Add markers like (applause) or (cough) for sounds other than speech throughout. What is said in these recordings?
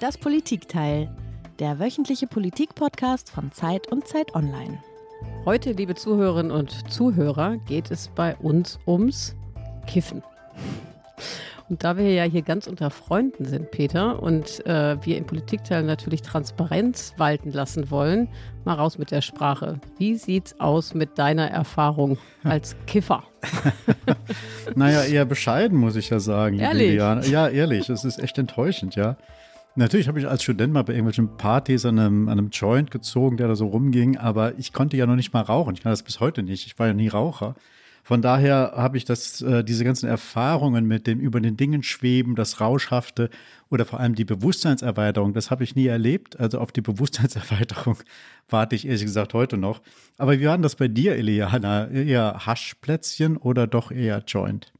Das Politikteil, der wöchentliche Politik-Podcast von Zeit und Zeit Online. Heute, liebe Zuhörerinnen und Zuhörer, geht es bei uns ums Kiffen. Und da wir ja hier ganz unter Freunden sind, Peter, und äh, wir im Politikteil natürlich Transparenz walten lassen wollen, mal raus mit der Sprache. Wie sieht's aus mit deiner Erfahrung als Kiffer? (laughs) naja, eher bescheiden, muss ich ja sagen. Ehrlich? Liliane. Ja, ehrlich. Es ist echt enttäuschend, ja. Natürlich habe ich als Student mal bei irgendwelchen Partys an einem, an einem Joint gezogen, der da so rumging, aber ich konnte ja noch nicht mal rauchen. Ich kann das bis heute nicht. Ich war ja nie Raucher. Von daher habe ich das, äh, diese ganzen Erfahrungen mit dem über den Dingen schweben, das Rauschhafte oder vor allem die Bewusstseinserweiterung, das habe ich nie erlebt. Also auf die (laughs) Bewusstseinserweiterung warte ich ehrlich gesagt heute noch. Aber wie war denn das bei dir, Eliana? Eher Haschplätzchen oder doch eher Joint?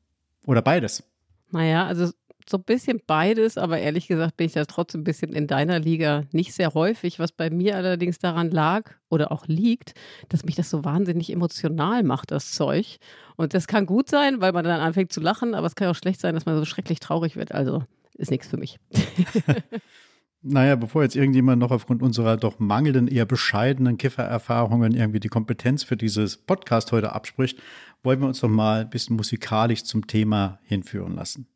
Oder beides? Naja, also so ein bisschen beides, aber ehrlich gesagt bin ich da trotzdem ein bisschen in deiner Liga nicht sehr häufig, was bei mir allerdings daran lag oder auch liegt, dass mich das so wahnsinnig emotional macht, das Zeug. Und das kann gut sein, weil man dann anfängt zu lachen, aber es kann auch schlecht sein, dass man so schrecklich traurig wird. Also ist nichts für mich. (laughs) Naja, bevor jetzt irgendjemand noch aufgrund unserer doch mangelnden, eher bescheidenen Kiffererfahrungen irgendwie die Kompetenz für dieses Podcast heute abspricht, wollen wir uns doch mal ein bisschen musikalisch zum Thema hinführen lassen.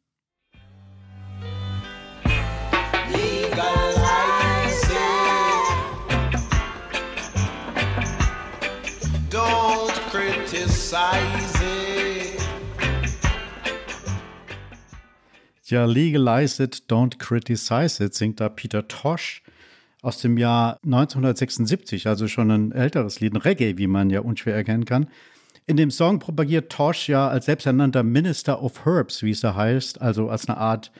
Ja, legalize it, don't criticize it, singt da Peter Tosh aus dem Jahr 1976, also schon ein älteres Lied, ein Reggae, wie man ja unschwer erkennen kann. In dem Song propagiert Tosh ja als selbsternannter Minister of Herbs, wie es da heißt, also als eine Art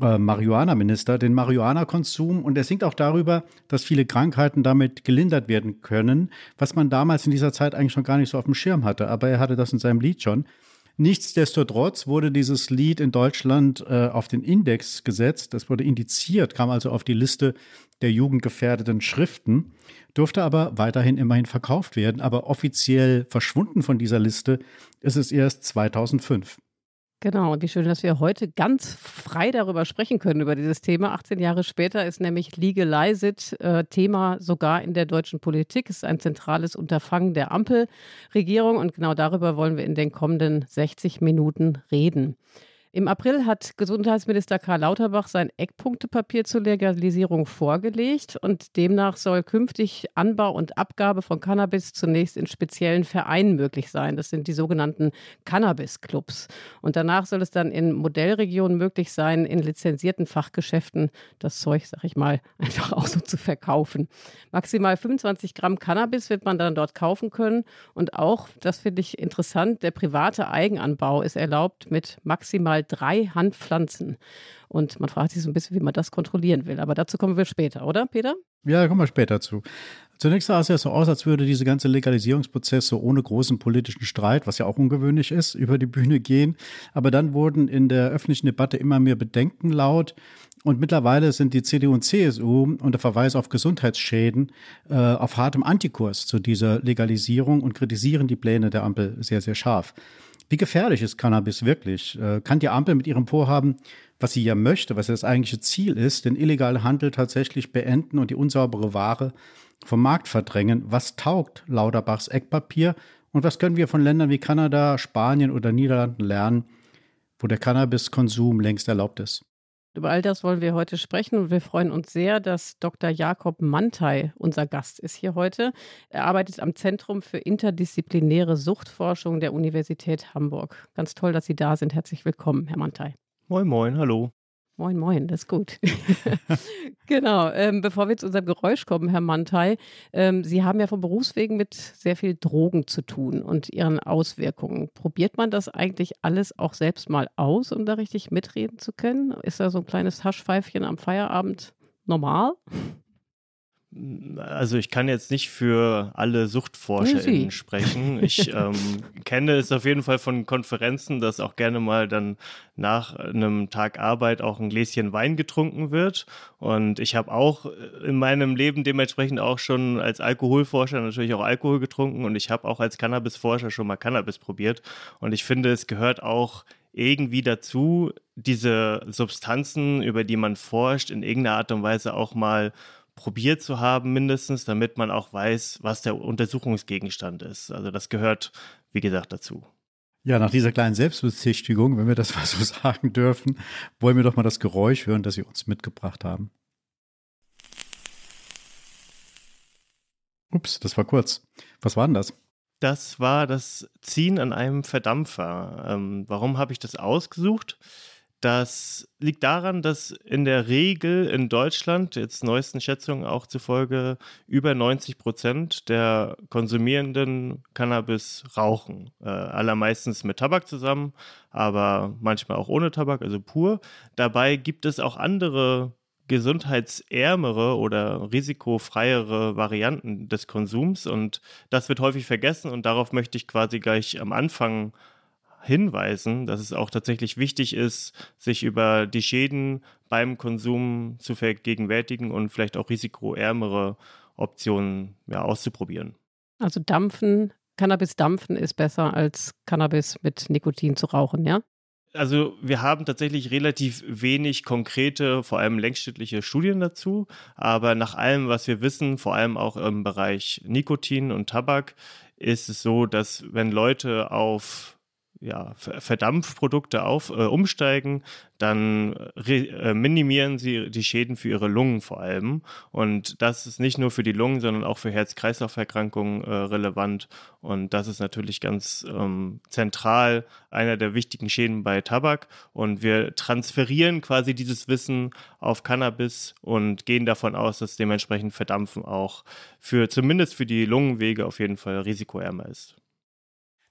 äh, Marihuana-Minister, den Marihuana-Konsum und er singt auch darüber, dass viele Krankheiten damit gelindert werden können, was man damals in dieser Zeit eigentlich schon gar nicht so auf dem Schirm hatte, aber er hatte das in seinem Lied schon. Nichtsdestotrotz wurde dieses Lied in Deutschland äh, auf den Index gesetzt, das wurde indiziert, kam also auf die Liste der jugendgefährdeten Schriften, durfte aber weiterhin immerhin verkauft werden, aber offiziell verschwunden von dieser Liste ist es erst 2005. Genau, und wie schön, dass wir heute ganz frei darüber sprechen können, über dieses Thema. 18 Jahre später ist nämlich Legalize äh, Thema sogar in der deutschen Politik. Es ist ein zentrales Unterfangen der Ampelregierung und genau darüber wollen wir in den kommenden 60 Minuten reden. Im April hat Gesundheitsminister Karl Lauterbach sein Eckpunktepapier zur Legalisierung vorgelegt und demnach soll künftig Anbau und Abgabe von Cannabis zunächst in speziellen Vereinen möglich sein. Das sind die sogenannten Cannabis-Clubs. Und danach soll es dann in Modellregionen möglich sein, in lizenzierten Fachgeschäften das Zeug, sag ich mal, (laughs) einfach auch so zu verkaufen. Maximal 25 Gramm Cannabis wird man dann dort kaufen können. Und auch, das finde ich interessant, der private Eigenanbau ist erlaubt mit maximal drei Handpflanzen. Und man fragt sich so ein bisschen, wie man das kontrollieren will. Aber dazu kommen wir später, oder, Peter? Ja, da kommen wir später zu. Zunächst sah es ja so aus, als würde dieser ganze Legalisierungsprozess so ohne großen politischen Streit, was ja auch ungewöhnlich ist, (laughs) über die Bühne gehen. Aber dann wurden in der öffentlichen Debatte immer mehr Bedenken laut. Und mittlerweile sind die CDU und CSU unter Verweis auf Gesundheitsschäden äh, auf hartem Antikurs zu dieser Legalisierung und kritisieren die Pläne der Ampel sehr, sehr scharf. Wie gefährlich ist Cannabis wirklich? Äh, kann die Ampel mit ihrem Vorhaben, was sie ja möchte, was das eigentliche Ziel ist, den illegalen Handel tatsächlich beenden und die unsaubere Ware vom Markt verdrängen? Was taugt Lauterbachs Eckpapier? Und was können wir von Ländern wie Kanada, Spanien oder Niederlanden lernen, wo der Cannabiskonsum längst erlaubt ist? Über all das wollen wir heute sprechen und wir freuen uns sehr, dass Dr. Jakob Mantei unser Gast ist hier heute. Er arbeitet am Zentrum für interdisziplinäre Suchtforschung der Universität Hamburg. Ganz toll, dass Sie da sind. Herzlich willkommen, Herr Mantei. Moin, moin, hallo. Moin, moin, das ist gut. (laughs) genau. Ähm, bevor wir zu unserem Geräusch kommen, Herr Mantei, ähm, Sie haben ja von Berufswegen mit sehr viel Drogen zu tun und ihren Auswirkungen. Probiert man das eigentlich alles auch selbst mal aus, um da richtig mitreden zu können? Ist da so ein kleines Haschpfeifchen am Feierabend normal? Also ich kann jetzt nicht für alle SuchtforscherInnen sprechen. Ich (laughs) ähm, kenne es auf jeden Fall von Konferenzen, dass auch gerne mal dann nach einem Tag Arbeit auch ein Gläschen Wein getrunken wird. Und ich habe auch in meinem Leben dementsprechend auch schon als Alkoholforscher natürlich auch Alkohol getrunken und ich habe auch als Cannabisforscher schon mal Cannabis probiert. Und ich finde, es gehört auch irgendwie dazu, diese Substanzen, über die man forscht, in irgendeiner Art und Weise auch mal probiert zu haben, mindestens, damit man auch weiß, was der Untersuchungsgegenstand ist. Also das gehört, wie gesagt, dazu. Ja, nach dieser kleinen Selbstbezichtigung, wenn wir das (laughs) mal so sagen dürfen, wollen wir doch mal das Geräusch hören, das Sie uns mitgebracht haben. Ups, das war kurz. Was war denn das? Das war das Ziehen an einem Verdampfer. Ähm, warum habe ich das ausgesucht? Das liegt daran, dass in der Regel in Deutschland, jetzt neuesten Schätzungen auch zufolge, über 90 Prozent der Konsumierenden Cannabis rauchen. Äh, allermeistens mit Tabak zusammen, aber manchmal auch ohne Tabak, also pur. Dabei gibt es auch andere gesundheitsärmere oder risikofreiere Varianten des Konsums und das wird häufig vergessen und darauf möchte ich quasi gleich am Anfang hinweisen, dass es auch tatsächlich wichtig ist, sich über die Schäden beim Konsum zu vergegenwärtigen und vielleicht auch risikoärmere Optionen ja, auszuprobieren. Also dampfen, Cannabis dampfen ist besser als Cannabis mit Nikotin zu rauchen, ja? Also wir haben tatsächlich relativ wenig konkrete, vor allem längsschnittliche Studien dazu, aber nach allem, was wir wissen, vor allem auch im Bereich Nikotin und Tabak, ist es so, dass wenn Leute auf ja, Verdampfprodukte auf, äh, umsteigen, dann äh, minimieren sie die Schäden für ihre Lungen vor allem. Und das ist nicht nur für die Lungen, sondern auch für Herz-Kreislauf-Erkrankungen äh, relevant. Und das ist natürlich ganz ähm, zentral einer der wichtigen Schäden bei Tabak. Und wir transferieren quasi dieses Wissen auf Cannabis und gehen davon aus, dass dementsprechend Verdampfen auch für zumindest für die Lungenwege auf jeden Fall risikoärmer ist.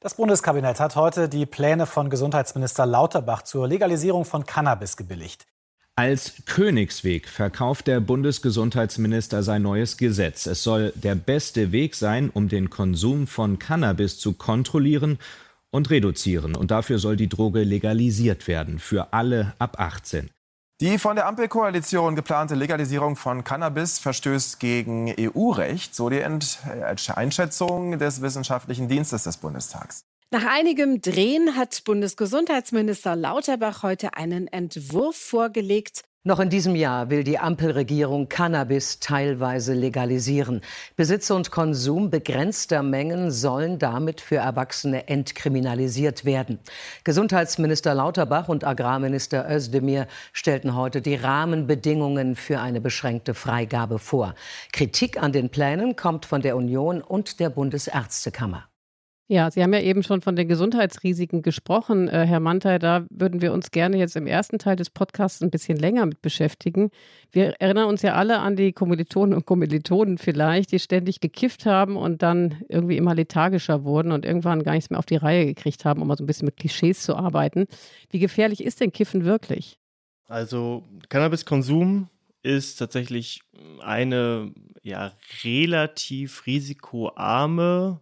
Das Bundeskabinett hat heute die Pläne von Gesundheitsminister Lauterbach zur Legalisierung von Cannabis gebilligt. Als Königsweg verkauft der Bundesgesundheitsminister sein neues Gesetz. Es soll der beste Weg sein, um den Konsum von Cannabis zu kontrollieren und reduzieren. Und dafür soll die Droge legalisiert werden für alle ab 18. Die von der Ampelkoalition geplante Legalisierung von Cannabis verstößt gegen EU-Recht, so die Einschätzung des Wissenschaftlichen Dienstes des Bundestags. Nach einigem Drehen hat Bundesgesundheitsminister Lauterbach heute einen Entwurf vorgelegt, noch in diesem Jahr will die Ampelregierung Cannabis teilweise legalisieren. Besitz und Konsum begrenzter Mengen sollen damit für Erwachsene entkriminalisiert werden. Gesundheitsminister Lauterbach und Agrarminister Özdemir stellten heute die Rahmenbedingungen für eine beschränkte Freigabe vor. Kritik an den Plänen kommt von der Union und der Bundesärztekammer. Ja, Sie haben ja eben schon von den Gesundheitsrisiken gesprochen, äh, Herr Mantei. Da würden wir uns gerne jetzt im ersten Teil des Podcasts ein bisschen länger mit beschäftigen. Wir erinnern uns ja alle an die Kommilitonen und Kommilitonen vielleicht, die ständig gekifft haben und dann irgendwie immer lethargischer wurden und irgendwann gar nichts mehr auf die Reihe gekriegt haben, um mal so ein bisschen mit Klischees zu arbeiten. Wie gefährlich ist denn Kiffen wirklich? Also Cannabiskonsum ist tatsächlich eine ja relativ risikoarme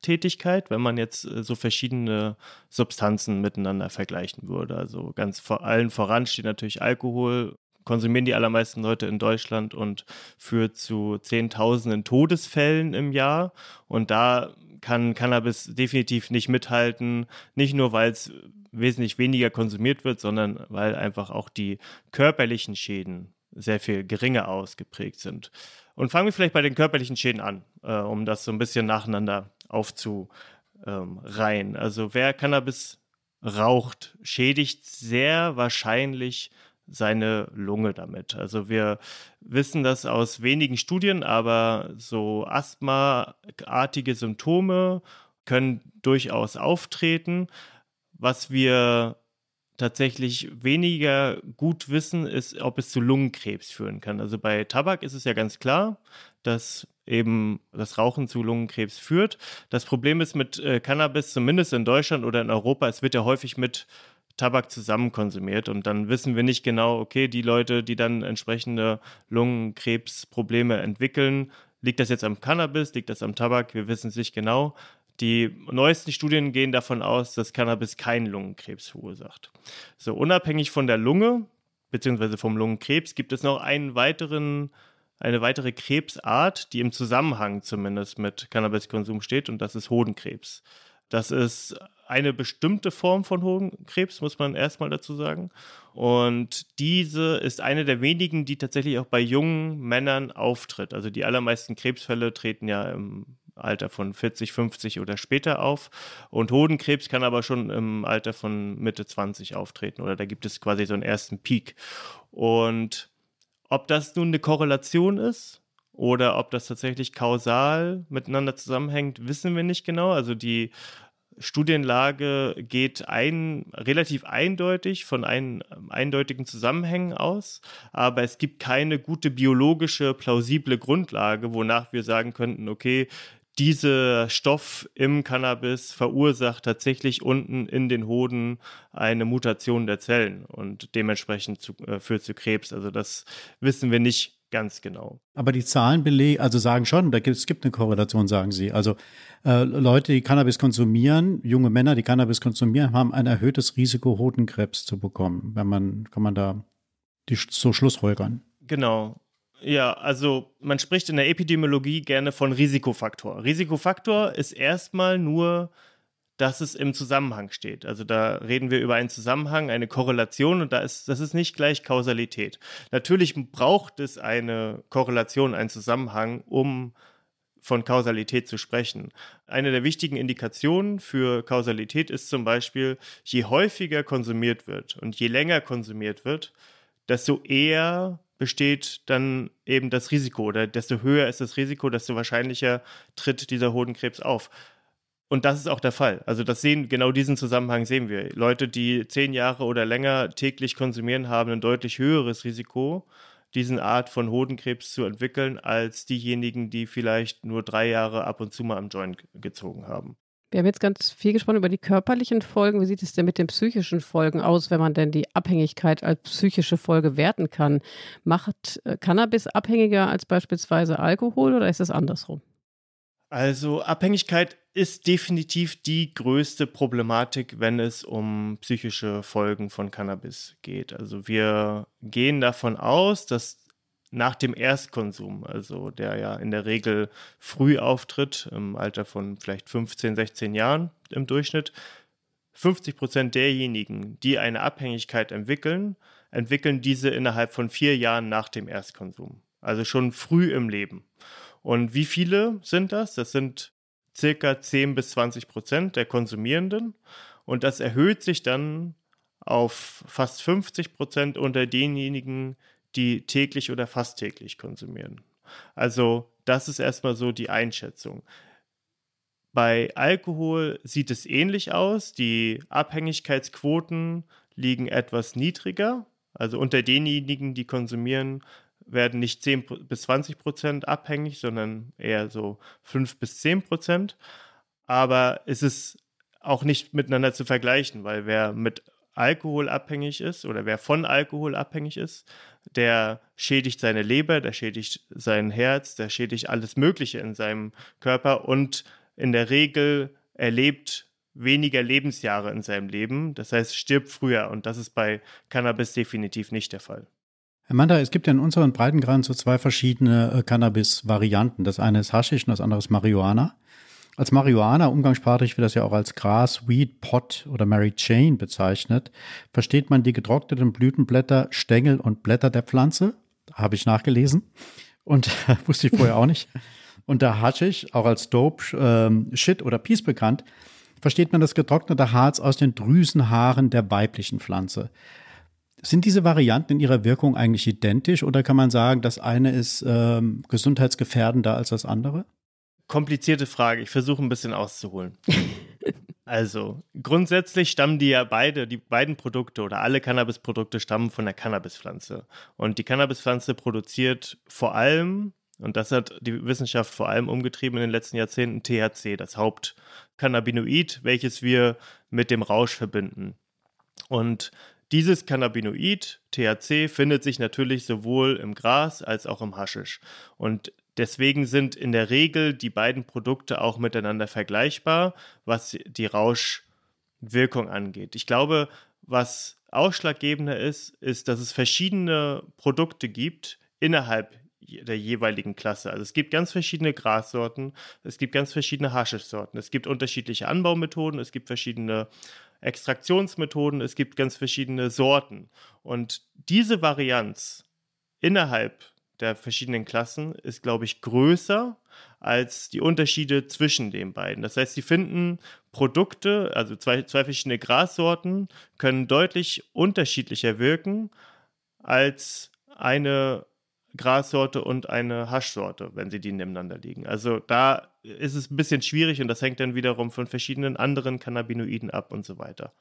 Tätigkeit, wenn man jetzt äh, so verschiedene Substanzen miteinander vergleichen würde. Also ganz vor allen voran steht natürlich Alkohol, konsumieren die allermeisten Leute in Deutschland und führt zu Zehntausenden Todesfällen im Jahr. Und da kann Cannabis definitiv nicht mithalten, nicht nur weil es wesentlich weniger konsumiert wird, sondern weil einfach auch die körperlichen Schäden sehr viel geringer ausgeprägt sind. Und fangen wir vielleicht bei den körperlichen Schäden an, äh, um das so ein bisschen nacheinander aufzureihen. Also wer Cannabis raucht, schädigt sehr wahrscheinlich seine Lunge damit. Also wir wissen das aus wenigen Studien, aber so Asthma-artige Symptome können durchaus auftreten. Was wir tatsächlich weniger gut wissen, ist, ob es zu Lungenkrebs führen kann. Also bei Tabak ist es ja ganz klar, dass eben das Rauchen zu Lungenkrebs führt. Das Problem ist mit äh, Cannabis, zumindest in Deutschland oder in Europa, es wird ja häufig mit Tabak zusammen konsumiert. Und dann wissen wir nicht genau, okay, die Leute, die dann entsprechende Lungenkrebsprobleme entwickeln, liegt das jetzt am Cannabis, liegt das am Tabak? Wir wissen es nicht genau. Die neuesten Studien gehen davon aus, dass Cannabis keinen Lungenkrebs verursacht. So, unabhängig von der Lunge, beziehungsweise vom Lungenkrebs, gibt es noch einen weiteren, eine weitere Krebsart, die im Zusammenhang zumindest mit Cannabiskonsum steht, und das ist Hodenkrebs. Das ist eine bestimmte Form von Hodenkrebs, muss man erstmal dazu sagen. Und diese ist eine der wenigen, die tatsächlich auch bei jungen Männern auftritt. Also die allermeisten Krebsfälle treten ja im Alter von 40, 50 oder später auf. Und Hodenkrebs kann aber schon im Alter von Mitte 20 auftreten. Oder da gibt es quasi so einen ersten Peak. Und ob das nun eine Korrelation ist oder ob das tatsächlich kausal miteinander zusammenhängt, wissen wir nicht genau. Also die Studienlage geht ein, relativ eindeutig von ein, eindeutigen Zusammenhängen aus, aber es gibt keine gute biologische, plausible Grundlage, wonach wir sagen könnten, okay, dieser Stoff im Cannabis verursacht tatsächlich unten in den Hoden eine Mutation der Zellen und dementsprechend zu, äh, führt zu Krebs. Also das wissen wir nicht ganz genau. Aber die Zahlen belegen, also sagen schon, da gibt, es gibt eine Korrelation, sagen Sie. Also äh, Leute, die Cannabis konsumieren, junge Männer, die Cannabis konsumieren, haben ein erhöhtes Risiko, Hodenkrebs zu bekommen. Wenn man, kann man da die, so Schlussfolgern. Genau. Ja, also man spricht in der Epidemiologie gerne von Risikofaktor. Risikofaktor ist erstmal nur, dass es im Zusammenhang steht. Also da reden wir über einen Zusammenhang, eine Korrelation und da ist, das ist nicht gleich Kausalität. Natürlich braucht es eine Korrelation, einen Zusammenhang, um von Kausalität zu sprechen. Eine der wichtigen Indikationen für Kausalität ist zum Beispiel, je häufiger konsumiert wird und je länger konsumiert wird, desto eher besteht dann eben das Risiko oder desto höher ist das Risiko, desto wahrscheinlicher tritt dieser Hodenkrebs auf. Und das ist auch der Fall. Also das sehen, genau diesen Zusammenhang sehen wir. Leute, die zehn Jahre oder länger täglich konsumieren, haben ein deutlich höheres Risiko, diesen Art von Hodenkrebs zu entwickeln, als diejenigen, die vielleicht nur drei Jahre ab und zu mal am Joint gezogen haben. Wir haben jetzt ganz viel gesprochen über die körperlichen Folgen. Wie sieht es denn mit den psychischen Folgen aus, wenn man denn die Abhängigkeit als psychische Folge werten kann? Macht äh, Cannabis abhängiger als beispielsweise Alkohol oder ist es andersrum? Also Abhängigkeit ist definitiv die größte Problematik, wenn es um psychische Folgen von Cannabis geht. Also wir gehen davon aus, dass nach dem Erstkonsum, also der ja in der Regel früh auftritt, im Alter von vielleicht 15, 16 Jahren im Durchschnitt, 50 Prozent derjenigen, die eine Abhängigkeit entwickeln, entwickeln diese innerhalb von vier Jahren nach dem Erstkonsum. Also schon früh im Leben. Und wie viele sind das? Das sind circa 10 bis 20 Prozent der Konsumierenden. Und das erhöht sich dann auf fast 50 Prozent unter denjenigen, die täglich oder fast täglich konsumieren. Also das ist erstmal so die Einschätzung. Bei Alkohol sieht es ähnlich aus. Die Abhängigkeitsquoten liegen etwas niedriger. Also unter denjenigen, die konsumieren, werden nicht 10 bis 20 Prozent abhängig, sondern eher so 5 bis 10 Prozent. Aber es ist auch nicht miteinander zu vergleichen, weil wer mit Alkohol abhängig ist oder wer von Alkohol abhängig ist, der schädigt seine Leber, der schädigt sein Herz, der schädigt alles Mögliche in seinem Körper und in der Regel erlebt weniger Lebensjahre in seinem Leben. Das heißt, stirbt früher und das ist bei Cannabis definitiv nicht der Fall. Herr Manda, es gibt ja in unseren Breitengraden so zwei verschiedene äh, Cannabis-Varianten. Das eine ist Haschisch und das andere ist Marihuana. Als Marihuana, umgangssprachlich wird das ja auch als Gras, Weed, Pot oder Mary Jane bezeichnet, versteht man die getrockneten Blütenblätter, Stängel und Blätter der Pflanze. Habe ich nachgelesen und (laughs) wusste ich vorher auch nicht. Und der Haschisch, auch als Dope, ähm, Shit oder Peace bekannt, versteht man das getrocknete Harz aus den Drüsenhaaren der weiblichen Pflanze. Sind diese Varianten in ihrer Wirkung eigentlich identisch oder kann man sagen, das eine ist ähm, gesundheitsgefährdender als das andere? Komplizierte Frage. Ich versuche ein bisschen auszuholen. (laughs) also, grundsätzlich stammen die ja beide, die beiden Produkte oder alle Cannabisprodukte stammen von der Cannabispflanze. Und die Cannabispflanze produziert vor allem, und das hat die Wissenschaft vor allem umgetrieben in den letzten Jahrzehnten, THC, das Hauptcannabinoid, welches wir mit dem Rausch verbinden. Und dieses Cannabinoid, THC, findet sich natürlich sowohl im Gras als auch im Haschisch. Und deswegen sind in der Regel die beiden Produkte auch miteinander vergleichbar, was die Rauschwirkung angeht. Ich glaube, was ausschlaggebender ist, ist, dass es verschiedene Produkte gibt innerhalb der jeweiligen Klasse. Also es gibt ganz verschiedene Grassorten, es gibt ganz verschiedene Haschischsorten, es gibt unterschiedliche Anbaumethoden, es gibt verschiedene Extraktionsmethoden, es gibt ganz verschiedene Sorten. Und diese Varianz innerhalb der verschiedenen Klassen ist, glaube ich, größer als die Unterschiede zwischen den beiden. Das heißt, sie finden Produkte, also zwei, zwei verschiedene Grassorten, können deutlich unterschiedlicher wirken als eine Grassorte und eine Haschsorte, wenn sie die nebeneinander liegen. Also da ist es ein bisschen schwierig und das hängt dann wiederum von verschiedenen anderen Cannabinoiden ab und so weiter.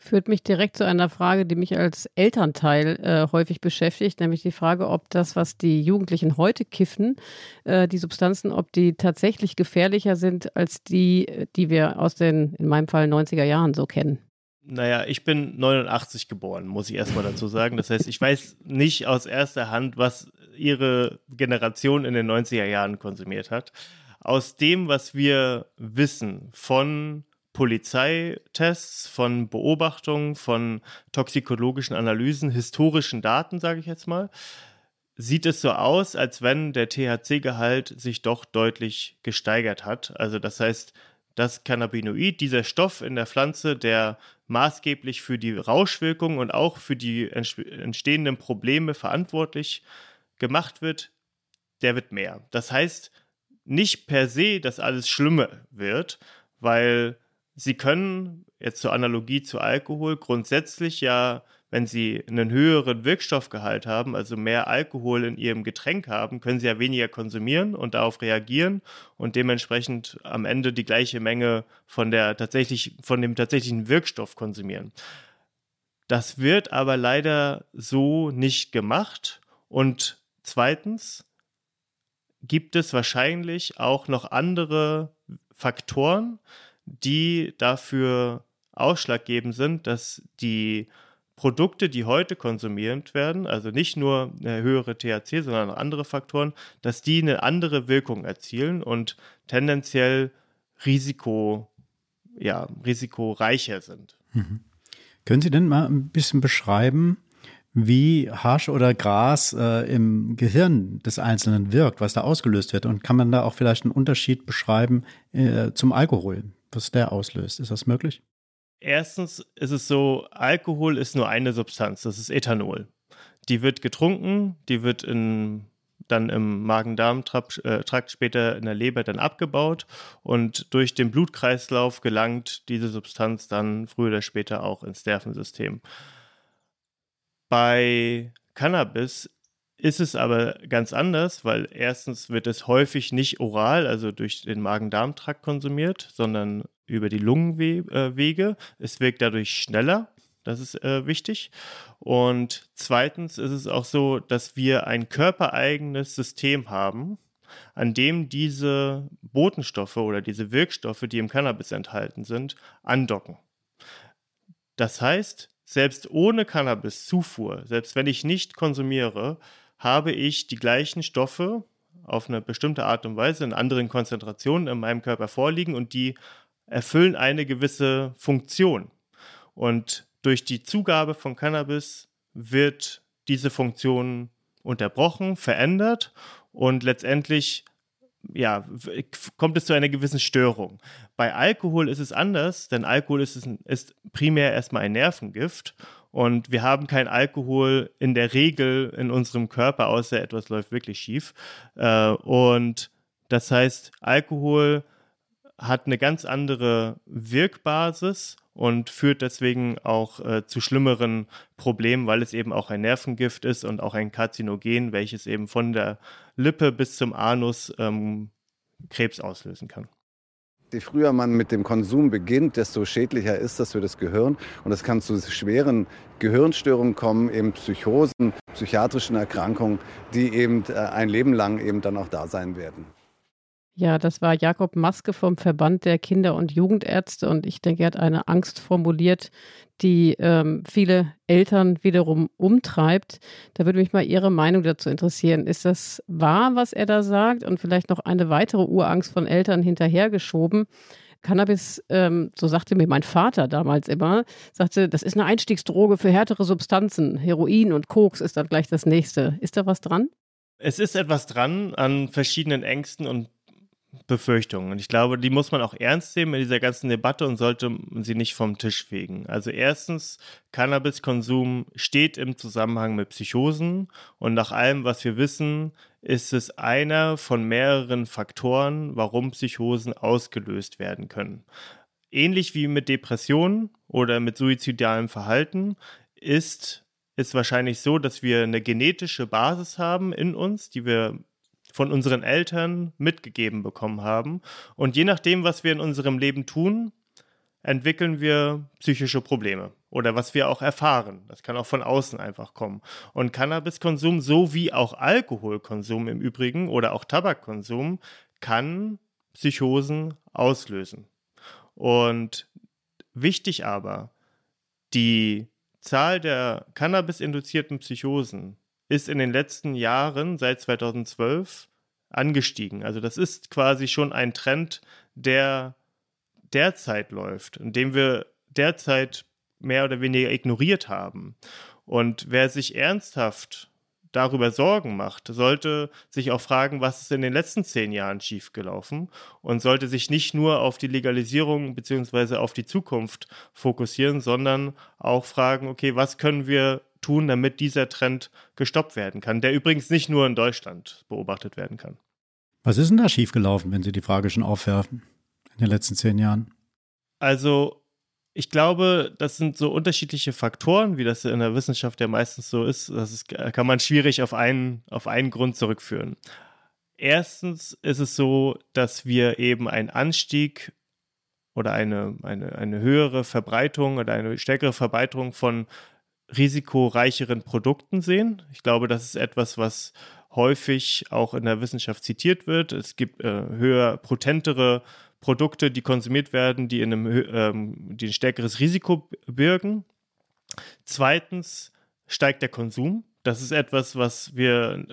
Führt mich direkt zu einer Frage, die mich als Elternteil äh, häufig beschäftigt, nämlich die Frage, ob das, was die Jugendlichen heute kiffen, äh, die Substanzen, ob die tatsächlich gefährlicher sind als die, die wir aus den, in meinem Fall, 90er Jahren so kennen. Naja, ich bin 89 geboren, muss ich erstmal dazu sagen. Das heißt, ich weiß nicht aus erster Hand, was ihre Generation in den 90er Jahren konsumiert hat. Aus dem, was wir wissen von Polizeitests, von Beobachtungen, von toxikologischen Analysen, historischen Daten, sage ich jetzt mal, sieht es so aus, als wenn der THC-Gehalt sich doch deutlich gesteigert hat. Also das heißt, das Cannabinoid, dieser Stoff in der Pflanze, der maßgeblich für die Rauschwirkung und auch für die entstehenden Probleme verantwortlich gemacht wird, der wird mehr. Das heißt nicht per se, dass alles schlimmer wird, weil Sie können jetzt zur Analogie zu Alkohol grundsätzlich ja, wenn Sie einen höheren Wirkstoffgehalt haben, also mehr Alkohol in Ihrem Getränk haben, können Sie ja weniger konsumieren und darauf reagieren und dementsprechend am Ende die gleiche Menge von der tatsächlich, von dem tatsächlichen Wirkstoff konsumieren. Das wird aber leider so nicht gemacht und zweitens gibt es wahrscheinlich auch noch andere Faktoren, die dafür ausschlaggebend sind, dass die Produkte, die heute konsumiert werden, also nicht nur eine höhere THC, sondern auch andere Faktoren, dass die eine andere Wirkung erzielen und tendenziell Risiko, ja, risikoreicher sind. Mhm. Können Sie denn mal ein bisschen beschreiben, wie Hasch oder Gras äh, im Gehirn des Einzelnen wirkt, was da ausgelöst wird? Und kann man da auch vielleicht einen Unterschied beschreiben äh, zum Alkohol? Was der auslöst. Ist das möglich? Erstens ist es so, Alkohol ist nur eine Substanz, das ist Ethanol. Die wird getrunken, die wird in, dann im Magen-Darm-Trakt äh, später in der Leber dann abgebaut und durch den Blutkreislauf gelangt diese Substanz dann früher oder später auch ins Nervensystem. Bei Cannabis ist es aber ganz anders, weil erstens wird es häufig nicht oral, also durch den Magen-Darm-Trakt konsumiert, sondern über die Lungenwege. Es wirkt dadurch schneller. Das ist äh, wichtig. Und zweitens ist es auch so, dass wir ein körpereigenes System haben, an dem diese Botenstoffe oder diese Wirkstoffe, die im Cannabis enthalten sind, andocken. Das heißt, selbst ohne Cannabis-Zufuhr, selbst wenn ich nicht konsumiere, habe ich die gleichen Stoffe auf eine bestimmte Art und Weise in anderen Konzentrationen in meinem Körper vorliegen und die erfüllen eine gewisse Funktion. Und durch die Zugabe von Cannabis wird diese Funktion unterbrochen, verändert und letztendlich ja, kommt es zu einer gewissen Störung. Bei Alkohol ist es anders, denn Alkohol ist, ist primär erstmal ein Nervengift und wir haben kein Alkohol in der Regel in unserem Körper, außer etwas läuft wirklich schief. Äh, und das heißt, Alkohol hat eine ganz andere Wirkbasis und führt deswegen auch äh, zu schlimmeren Problemen, weil es eben auch ein Nervengift ist und auch ein Karzinogen, welches eben von der Lippe bis zum Anus ähm, Krebs auslösen kann. Je früher man mit dem Konsum beginnt, desto schädlicher ist das für das Gehirn. Und es kann zu schweren Gehirnstörungen kommen, eben Psychosen, psychiatrischen Erkrankungen, die eben äh, ein Leben lang eben dann auch da sein werden. Ja, das war Jakob Maske vom Verband der Kinder- und Jugendärzte und ich denke, er hat eine Angst formuliert, die ähm, viele Eltern wiederum umtreibt. Da würde mich mal Ihre Meinung dazu interessieren. Ist das wahr, was er da sagt? Und vielleicht noch eine weitere Urangst von Eltern hinterhergeschoben. Cannabis, ähm, so sagte mir mein Vater damals immer, sagte, das ist eine Einstiegsdroge für härtere Substanzen. Heroin und Koks ist dann gleich das nächste. Ist da was dran? Es ist etwas dran an verschiedenen Ängsten und Befürchtungen. Und ich glaube, die muss man auch ernst nehmen in dieser ganzen Debatte und sollte sie nicht vom Tisch fegen. Also erstens, Cannabiskonsum steht im Zusammenhang mit Psychosen und nach allem, was wir wissen, ist es einer von mehreren Faktoren, warum Psychosen ausgelöst werden können. Ähnlich wie mit Depressionen oder mit suizidalem Verhalten ist es wahrscheinlich so, dass wir eine genetische Basis haben in uns, die wir von unseren Eltern mitgegeben bekommen haben. Und je nachdem, was wir in unserem Leben tun, entwickeln wir psychische Probleme oder was wir auch erfahren. Das kann auch von außen einfach kommen. Und Cannabiskonsum sowie auch Alkoholkonsum im Übrigen oder auch Tabakkonsum kann Psychosen auslösen. Und wichtig aber, die Zahl der Cannabis-induzierten Psychosen ist in den letzten Jahren, seit 2012, angestiegen. Also das ist quasi schon ein Trend, der derzeit läuft, in dem wir derzeit mehr oder weniger ignoriert haben. Und wer sich ernsthaft darüber Sorgen macht, sollte sich auch fragen, was ist in den letzten zehn Jahren schiefgelaufen und sollte sich nicht nur auf die Legalisierung bzw. auf die Zukunft fokussieren, sondern auch fragen, okay, was können wir tun, damit dieser Trend gestoppt werden kann, der übrigens nicht nur in Deutschland beobachtet werden kann. Was ist denn da schiefgelaufen, wenn Sie die Frage schon aufwerfen in den letzten zehn Jahren? Also ich glaube, das sind so unterschiedliche Faktoren, wie das in der Wissenschaft ja meistens so ist. Das ist, kann man schwierig auf einen, auf einen Grund zurückführen. Erstens ist es so, dass wir eben einen Anstieg oder eine, eine, eine höhere Verbreitung oder eine stärkere Verbreitung von risikoreicheren Produkten sehen. Ich glaube, das ist etwas, was häufig auch in der Wissenschaft zitiert wird. Es gibt äh, höher potentere Produkte, die konsumiert werden, die, in einem, ähm, die ein stärkeres Risiko birgen. Zweitens steigt der Konsum. Das ist etwas, was wir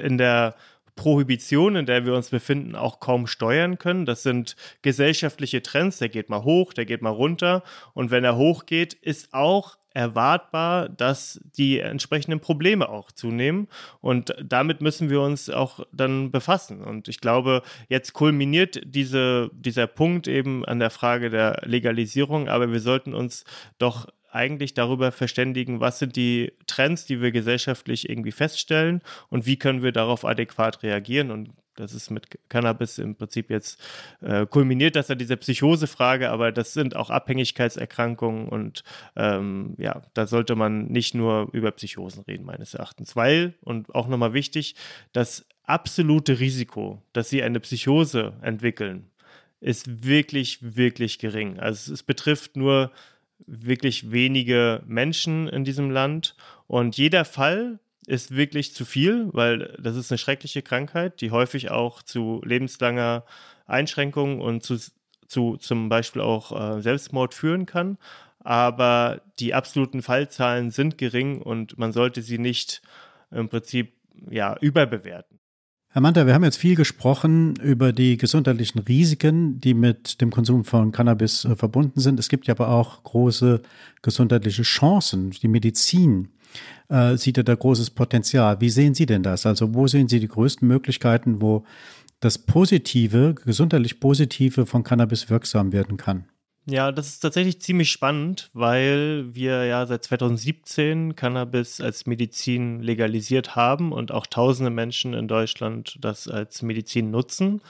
in der Prohibition, in der wir uns befinden, auch kaum steuern können. Das sind gesellschaftliche Trends, der geht mal hoch, der geht mal runter. Und wenn er hochgeht, ist auch erwartbar, dass die entsprechenden Probleme auch zunehmen. Und damit müssen wir uns auch dann befassen. Und ich glaube, jetzt kulminiert diese, dieser Punkt eben an der Frage der Legalisierung, aber wir sollten uns doch eigentlich darüber verständigen, was sind die Trends, die wir gesellschaftlich irgendwie feststellen und wie können wir darauf adäquat reagieren. Und das ist mit Cannabis im Prinzip jetzt äh, kulminiert, das an diese Psychosefrage, aber das sind auch Abhängigkeitserkrankungen und ähm, ja, da sollte man nicht nur über Psychosen reden, meines Erachtens. Weil, und auch nochmal wichtig, das absolute Risiko, dass sie eine Psychose entwickeln, ist wirklich, wirklich gering. Also es betrifft nur wirklich wenige Menschen in diesem Land und jeder Fall ist wirklich zu viel, weil das ist eine schreckliche Krankheit, die häufig auch zu lebenslanger Einschränkung und zu, zu zum Beispiel auch äh, Selbstmord führen kann. Aber die absoluten Fallzahlen sind gering und man sollte sie nicht im Prinzip ja, überbewerten. Herr Manta, wir haben jetzt viel gesprochen über die gesundheitlichen Risiken, die mit dem Konsum von Cannabis äh, verbunden sind. Es gibt ja aber auch große gesundheitliche Chancen. Die Medizin äh, sieht er da großes Potenzial. Wie sehen Sie denn das? Also wo sehen Sie die größten Möglichkeiten, wo das Positive, gesundheitlich Positive von Cannabis wirksam werden kann? Ja, das ist tatsächlich ziemlich spannend, weil wir ja seit 2017 Cannabis als Medizin legalisiert haben und auch tausende Menschen in Deutschland das als Medizin nutzen.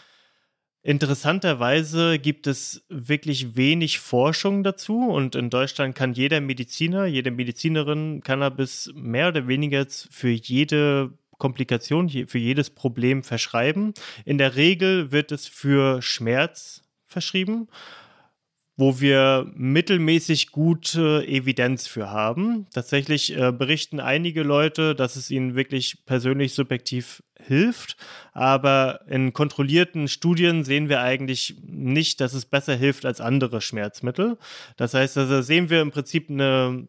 Interessanterweise gibt es wirklich wenig Forschung dazu und in Deutschland kann jeder Mediziner, jede Medizinerin Cannabis mehr oder weniger für jede Komplikation, für jedes Problem verschreiben. In der Regel wird es für Schmerz verschrieben. Wo wir mittelmäßig gute Evidenz für haben. Tatsächlich äh, berichten einige Leute, dass es ihnen wirklich persönlich subjektiv hilft, aber in kontrollierten Studien sehen wir eigentlich nicht, dass es besser hilft als andere Schmerzmittel. Das heißt, also sehen wir im Prinzip eine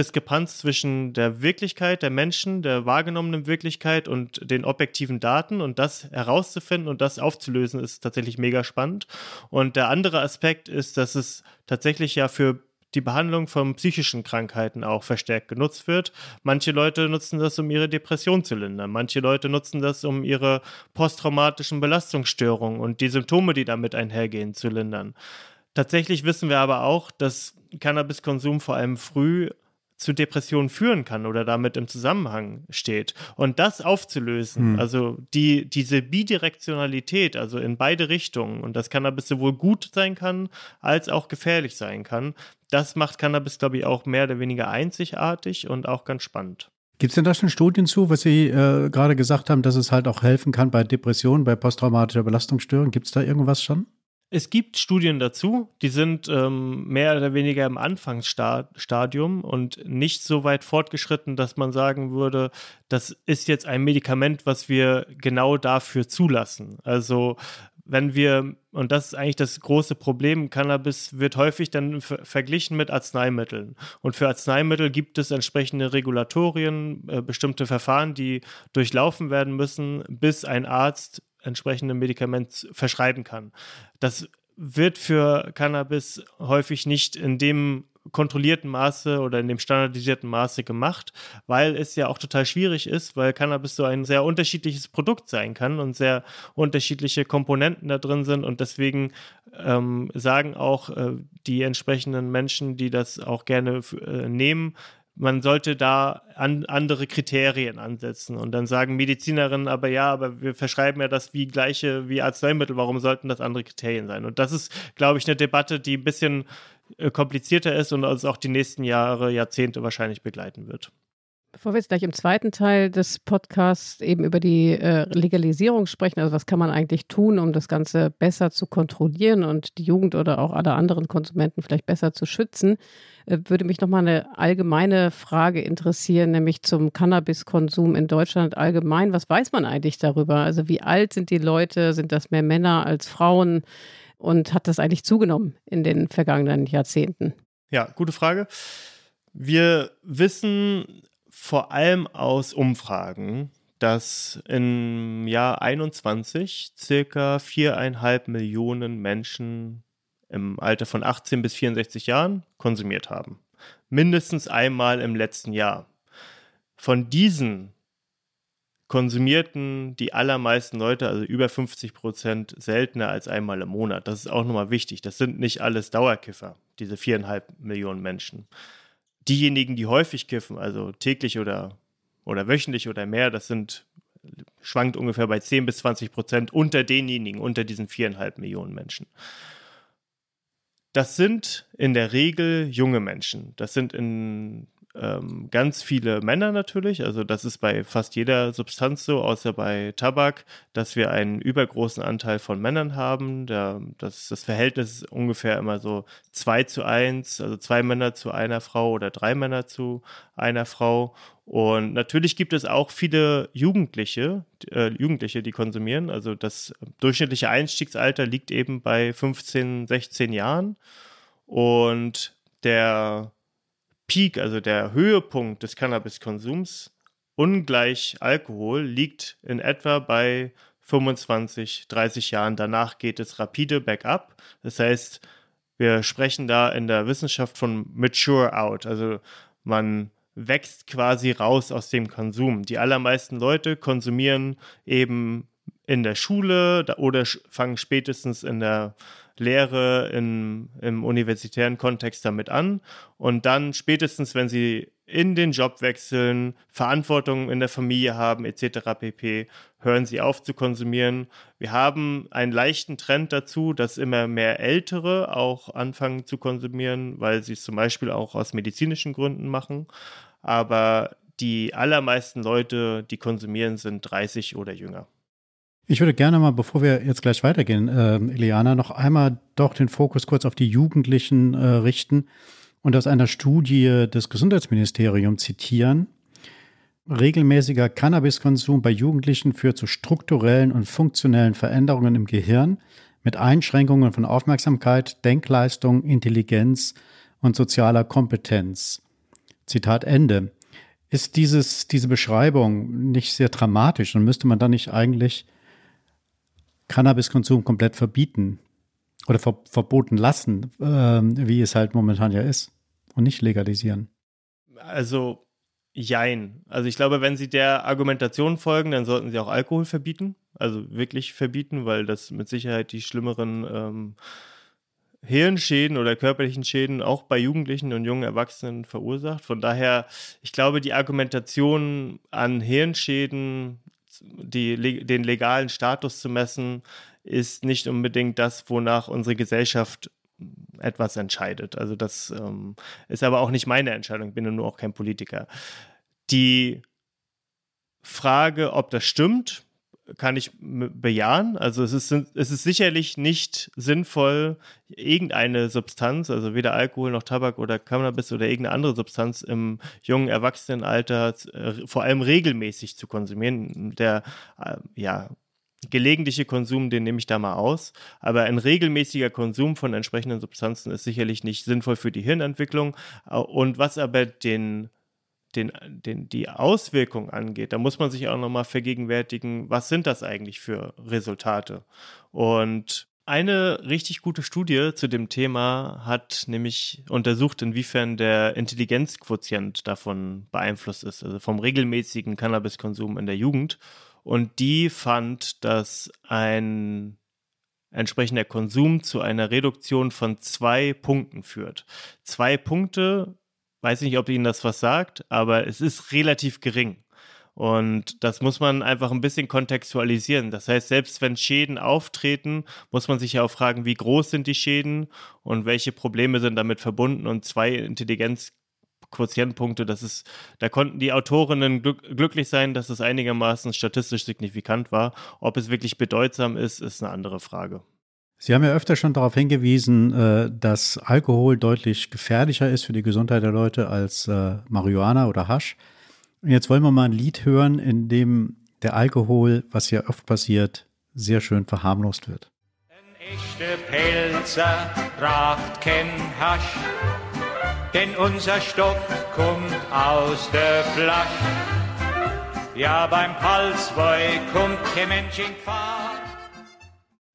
Diskrepanz zwischen der Wirklichkeit der Menschen, der wahrgenommenen Wirklichkeit und den objektiven Daten und das herauszufinden und das aufzulösen ist tatsächlich mega spannend. Und der andere Aspekt ist, dass es tatsächlich ja für die Behandlung von psychischen Krankheiten auch verstärkt genutzt wird. Manche Leute nutzen das, um ihre Depression zu lindern. Manche Leute nutzen das, um ihre posttraumatischen Belastungsstörungen und die Symptome, die damit einhergehen, zu lindern. Tatsächlich wissen wir aber auch, dass Cannabiskonsum vor allem früh zu Depressionen führen kann oder damit im Zusammenhang steht. Und das aufzulösen, hm. also die, diese Bidirektionalität, also in beide Richtungen, und dass Cannabis sowohl gut sein kann, als auch gefährlich sein kann, das macht Cannabis, glaube ich, auch mehr oder weniger einzigartig und auch ganz spannend. Gibt es denn da schon Studien zu, was Sie äh, gerade gesagt haben, dass es halt auch helfen kann bei Depressionen, bei posttraumatischer Belastungsstörung? Gibt es da irgendwas schon? Es gibt Studien dazu, die sind ähm, mehr oder weniger im Anfangsstadium und nicht so weit fortgeschritten, dass man sagen würde, das ist jetzt ein Medikament, was wir genau dafür zulassen. Also wenn wir, und das ist eigentlich das große Problem, Cannabis wird häufig dann verglichen mit Arzneimitteln. Und für Arzneimittel gibt es entsprechende Regulatorien, äh, bestimmte Verfahren, die durchlaufen werden müssen, bis ein Arzt entsprechende Medikament verschreiben kann. Das wird für Cannabis häufig nicht in dem kontrollierten Maße oder in dem standardisierten Maße gemacht, weil es ja auch total schwierig ist, weil Cannabis so ein sehr unterschiedliches Produkt sein kann und sehr unterschiedliche Komponenten da drin sind und deswegen ähm, sagen auch äh, die entsprechenden Menschen, die das auch gerne äh, nehmen, man sollte da an, andere Kriterien ansetzen. Und dann sagen Medizinerinnen aber ja, aber wir verschreiben ja das wie gleiche wie Arzneimittel, warum sollten das andere Kriterien sein? Und das ist, glaube ich, eine Debatte, die ein bisschen äh, komplizierter ist und uns auch die nächsten Jahre, Jahrzehnte wahrscheinlich begleiten wird. Bevor wir jetzt gleich im zweiten Teil des Podcasts eben über die äh, Legalisierung sprechen, also was kann man eigentlich tun, um das Ganze besser zu kontrollieren und die Jugend oder auch alle anderen Konsumenten vielleicht besser zu schützen, äh, würde mich nochmal eine allgemeine Frage interessieren, nämlich zum Cannabiskonsum in Deutschland allgemein. Was weiß man eigentlich darüber? Also wie alt sind die Leute? Sind das mehr Männer als Frauen? Und hat das eigentlich zugenommen in den vergangenen Jahrzehnten? Ja, gute Frage. Wir wissen vor allem aus Umfragen, dass im Jahr 21 circa viereinhalb Millionen Menschen im Alter von 18 bis 64 Jahren konsumiert haben. Mindestens einmal im letzten Jahr. Von diesen konsumierten die allermeisten Leute, also über 50 Prozent, seltener als einmal im Monat. Das ist auch nochmal wichtig. Das sind nicht alles Dauerkiffer, diese viereinhalb Millionen Menschen diejenigen, die häufig kiffen, also täglich oder, oder wöchentlich oder mehr, das sind schwankt ungefähr bei 10 bis 20 Prozent unter denjenigen, unter diesen viereinhalb Millionen Menschen. Das sind in der Regel junge Menschen. Das sind in ähm, ganz viele Männer natürlich. Also das ist bei fast jeder Substanz so, außer bei Tabak, dass wir einen übergroßen Anteil von Männern haben. Der, das, das Verhältnis ist ungefähr immer so zwei zu eins, also zwei Männer zu einer Frau oder drei Männer zu einer Frau. Und natürlich gibt es auch viele Jugendliche, äh, Jugendliche, die konsumieren. Also das durchschnittliche Einstiegsalter liegt eben bei 15, 16 Jahren. Und der Peak, also der Höhepunkt des Cannabiskonsums ungleich Alkohol liegt in etwa bei 25, 30 Jahren. Danach geht es rapide bergab. Das heißt, wir sprechen da in der Wissenschaft von mature out. Also man wächst quasi raus aus dem Konsum. Die allermeisten Leute konsumieren eben in der Schule oder fangen spätestens in der Lehre in, im universitären Kontext damit an und dann spätestens, wenn sie in den Job wechseln, Verantwortung in der Familie haben etc. pp, hören sie auf zu konsumieren. Wir haben einen leichten Trend dazu, dass immer mehr Ältere auch anfangen zu konsumieren, weil sie es zum Beispiel auch aus medizinischen Gründen machen. Aber die allermeisten Leute, die konsumieren, sind 30 oder jünger. Ich würde gerne mal, bevor wir jetzt gleich weitergehen, äh, Eliana, noch einmal doch den Fokus kurz auf die Jugendlichen äh, richten und aus einer Studie des Gesundheitsministeriums zitieren. Regelmäßiger Cannabiskonsum bei Jugendlichen führt zu strukturellen und funktionellen Veränderungen im Gehirn mit Einschränkungen von Aufmerksamkeit, Denkleistung, Intelligenz und sozialer Kompetenz. Zitat Ende. Ist dieses, diese Beschreibung nicht sehr dramatisch und müsste man dann nicht eigentlich Cannabiskonsum komplett verbieten oder ver verboten lassen, äh, wie es halt momentan ja ist und nicht legalisieren. Also jein. Also ich glaube, wenn Sie der Argumentation folgen, dann sollten Sie auch Alkohol verbieten. Also wirklich verbieten, weil das mit Sicherheit die schlimmeren ähm, Hirnschäden oder körperlichen Schäden auch bei Jugendlichen und jungen Erwachsenen verursacht. Von daher, ich glaube, die Argumentation an Hirnschäden die, den legalen Status zu messen, ist nicht unbedingt das, wonach unsere Gesellschaft etwas entscheidet. Also das ähm, ist aber auch nicht meine Entscheidung, ich bin ja nur auch kein Politiker. Die Frage, ob das stimmt, kann ich bejahen. Also es ist, es ist sicherlich nicht sinnvoll, irgendeine Substanz, also weder Alkohol noch Tabak oder Cannabis oder irgendeine andere Substanz im jungen Erwachsenenalter äh, vor allem regelmäßig zu konsumieren. Der äh, ja, gelegentliche Konsum, den nehme ich da mal aus. Aber ein regelmäßiger Konsum von entsprechenden Substanzen ist sicherlich nicht sinnvoll für die Hirnentwicklung. Und was aber den den, den, die Auswirkung angeht, da muss man sich auch nochmal vergegenwärtigen, was sind das eigentlich für Resultate? Und eine richtig gute Studie zu dem Thema hat nämlich untersucht, inwiefern der Intelligenzquotient davon beeinflusst ist, also vom regelmäßigen Cannabiskonsum in der Jugend. Und die fand, dass ein entsprechender Konsum zu einer Reduktion von zwei Punkten führt. Zwei Punkte weiß nicht, ob Ihnen das was sagt, aber es ist relativ gering. Und das muss man einfach ein bisschen kontextualisieren. Das heißt, selbst wenn Schäden auftreten, muss man sich ja auch fragen, wie groß sind die Schäden und welche Probleme sind damit verbunden. Und zwei Intelligenzquotientpunkte, das ist, da konnten die Autorinnen glück, glücklich sein, dass es einigermaßen statistisch signifikant war. Ob es wirklich bedeutsam ist, ist eine andere Frage. Sie haben ja öfter schon darauf hingewiesen, äh, dass Alkohol deutlich gefährlicher ist für die Gesundheit der Leute als äh, Marihuana oder Hasch. Und jetzt wollen wir mal ein Lied hören, in dem der Alkohol, was ja oft passiert, sehr schön verharmlost wird. Ein echter Pelzer raucht kein Hasch, denn unser Stoff kommt aus der Flasche. Ja, beim Palsboy kommt kein Mensch in Gefahr.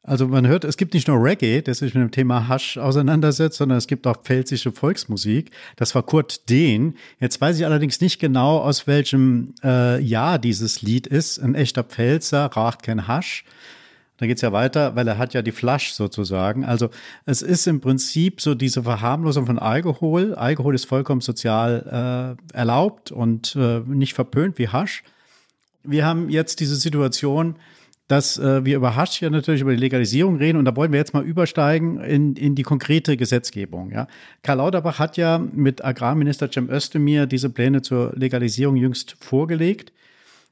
Also man hört, es gibt nicht nur Reggae, der sich mit dem Thema Hasch auseinandersetzt, sondern es gibt auch pfälzische Volksmusik. Das war Kurt Dehn. Jetzt weiß ich allerdings nicht genau, aus welchem äh, Jahr dieses Lied ist. Ein echter Pfälzer raucht kein Hasch. Da geht's ja weiter, weil er hat ja die Flasch sozusagen. Also es ist im Prinzip so diese Verharmlosung von Alkohol. Alkohol ist vollkommen sozial äh, erlaubt und äh, nicht verpönt wie Hasch. Wir haben jetzt diese Situation, dass äh, wir über Hasch ja natürlich über die Legalisierung reden und da wollen wir jetzt mal übersteigen in, in die konkrete Gesetzgebung. Ja. Karl Lauterbach hat ja mit Agrarminister Cem Özdemir diese Pläne zur Legalisierung jüngst vorgelegt.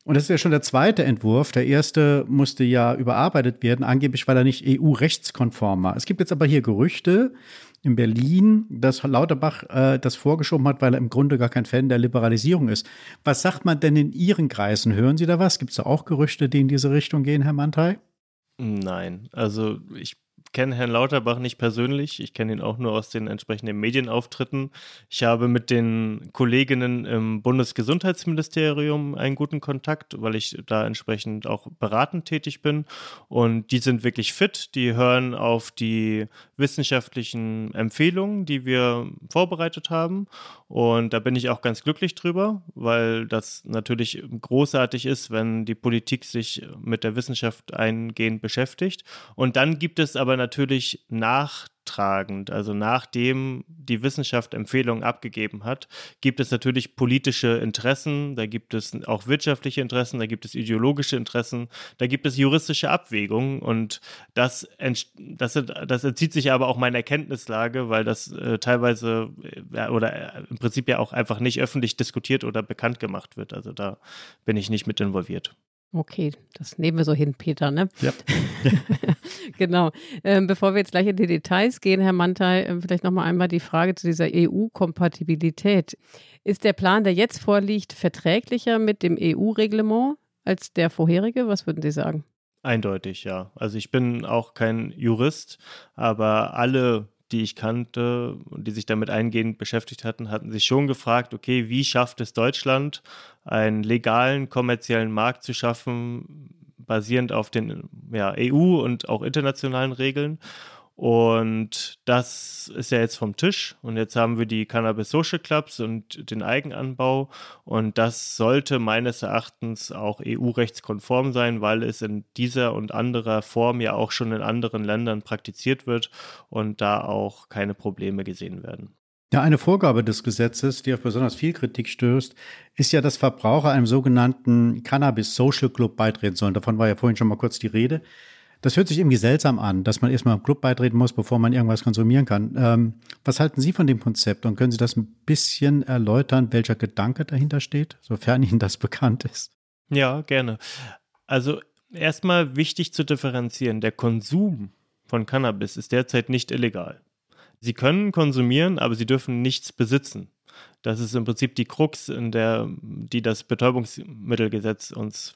Und das ist ja schon der zweite Entwurf. Der erste musste ja überarbeitet werden, angeblich weil er nicht EU-rechtskonform war. Es gibt jetzt aber hier Gerüchte, in Berlin, dass Lauterbach äh, das vorgeschoben hat, weil er im Grunde gar kein Fan der Liberalisierung ist. Was sagt man denn in Ihren Kreisen? Hören Sie da was? Gibt es da auch Gerüchte, die in diese Richtung gehen, Herr Mantai? Nein, also ich kenne Herrn Lauterbach nicht persönlich. Ich kenne ihn auch nur aus den entsprechenden Medienauftritten. Ich habe mit den Kolleginnen im Bundesgesundheitsministerium einen guten Kontakt, weil ich da entsprechend auch beratend tätig bin. Und die sind wirklich fit. Die hören auf die wissenschaftlichen Empfehlungen, die wir vorbereitet haben. Und da bin ich auch ganz glücklich drüber, weil das natürlich großartig ist, wenn die Politik sich mit der Wissenschaft eingehend beschäftigt. Und dann gibt es aber natürlich nachtragend, also nachdem die Wissenschaft Empfehlungen abgegeben hat, gibt es natürlich politische Interessen, da gibt es auch wirtschaftliche Interessen, da gibt es ideologische Interessen, da gibt es juristische Abwägungen und das, das, das entzieht sich aber auch meiner Erkenntnislage, weil das äh, teilweise äh, oder äh, im Prinzip ja auch einfach nicht öffentlich diskutiert oder bekannt gemacht wird. Also da bin ich nicht mit involviert. Okay, das nehmen wir so hin, Peter, ne? Ja. (laughs) genau. Ähm, bevor wir jetzt gleich in die Details gehen, Herr Mantei, äh, vielleicht nochmal einmal die Frage zu dieser EU-Kompatibilität. Ist der Plan, der jetzt vorliegt, verträglicher mit dem EU-Reglement als der vorherige? Was würden Sie sagen? Eindeutig, ja. Also ich bin auch kein Jurist, aber alle die ich kannte und die sich damit eingehend beschäftigt hatten, hatten sich schon gefragt, okay, wie schafft es Deutschland, einen legalen kommerziellen Markt zu schaffen, basierend auf den ja, EU und auch internationalen Regeln. Und das ist ja jetzt vom Tisch. Und jetzt haben wir die Cannabis Social Clubs und den Eigenanbau. Und das sollte meines Erachtens auch EU-rechtskonform sein, weil es in dieser und anderer Form ja auch schon in anderen Ländern praktiziert wird und da auch keine Probleme gesehen werden. Ja, eine Vorgabe des Gesetzes, die auf besonders viel Kritik stößt, ist ja, dass Verbraucher einem sogenannten Cannabis Social Club beitreten sollen. Davon war ja vorhin schon mal kurz die Rede. Das hört sich irgendwie seltsam an, dass man erstmal im Club beitreten muss, bevor man irgendwas konsumieren kann. Ähm, was halten Sie von dem Konzept und können Sie das ein bisschen erläutern, welcher Gedanke dahinter steht, sofern Ihnen das (laughs) bekannt ist? Ja, gerne. Also erstmal wichtig zu differenzieren, der Konsum von Cannabis ist derzeit nicht illegal. Sie können konsumieren, aber Sie dürfen nichts besitzen. Das ist im Prinzip die Krux, in der, die das Betäubungsmittelgesetz uns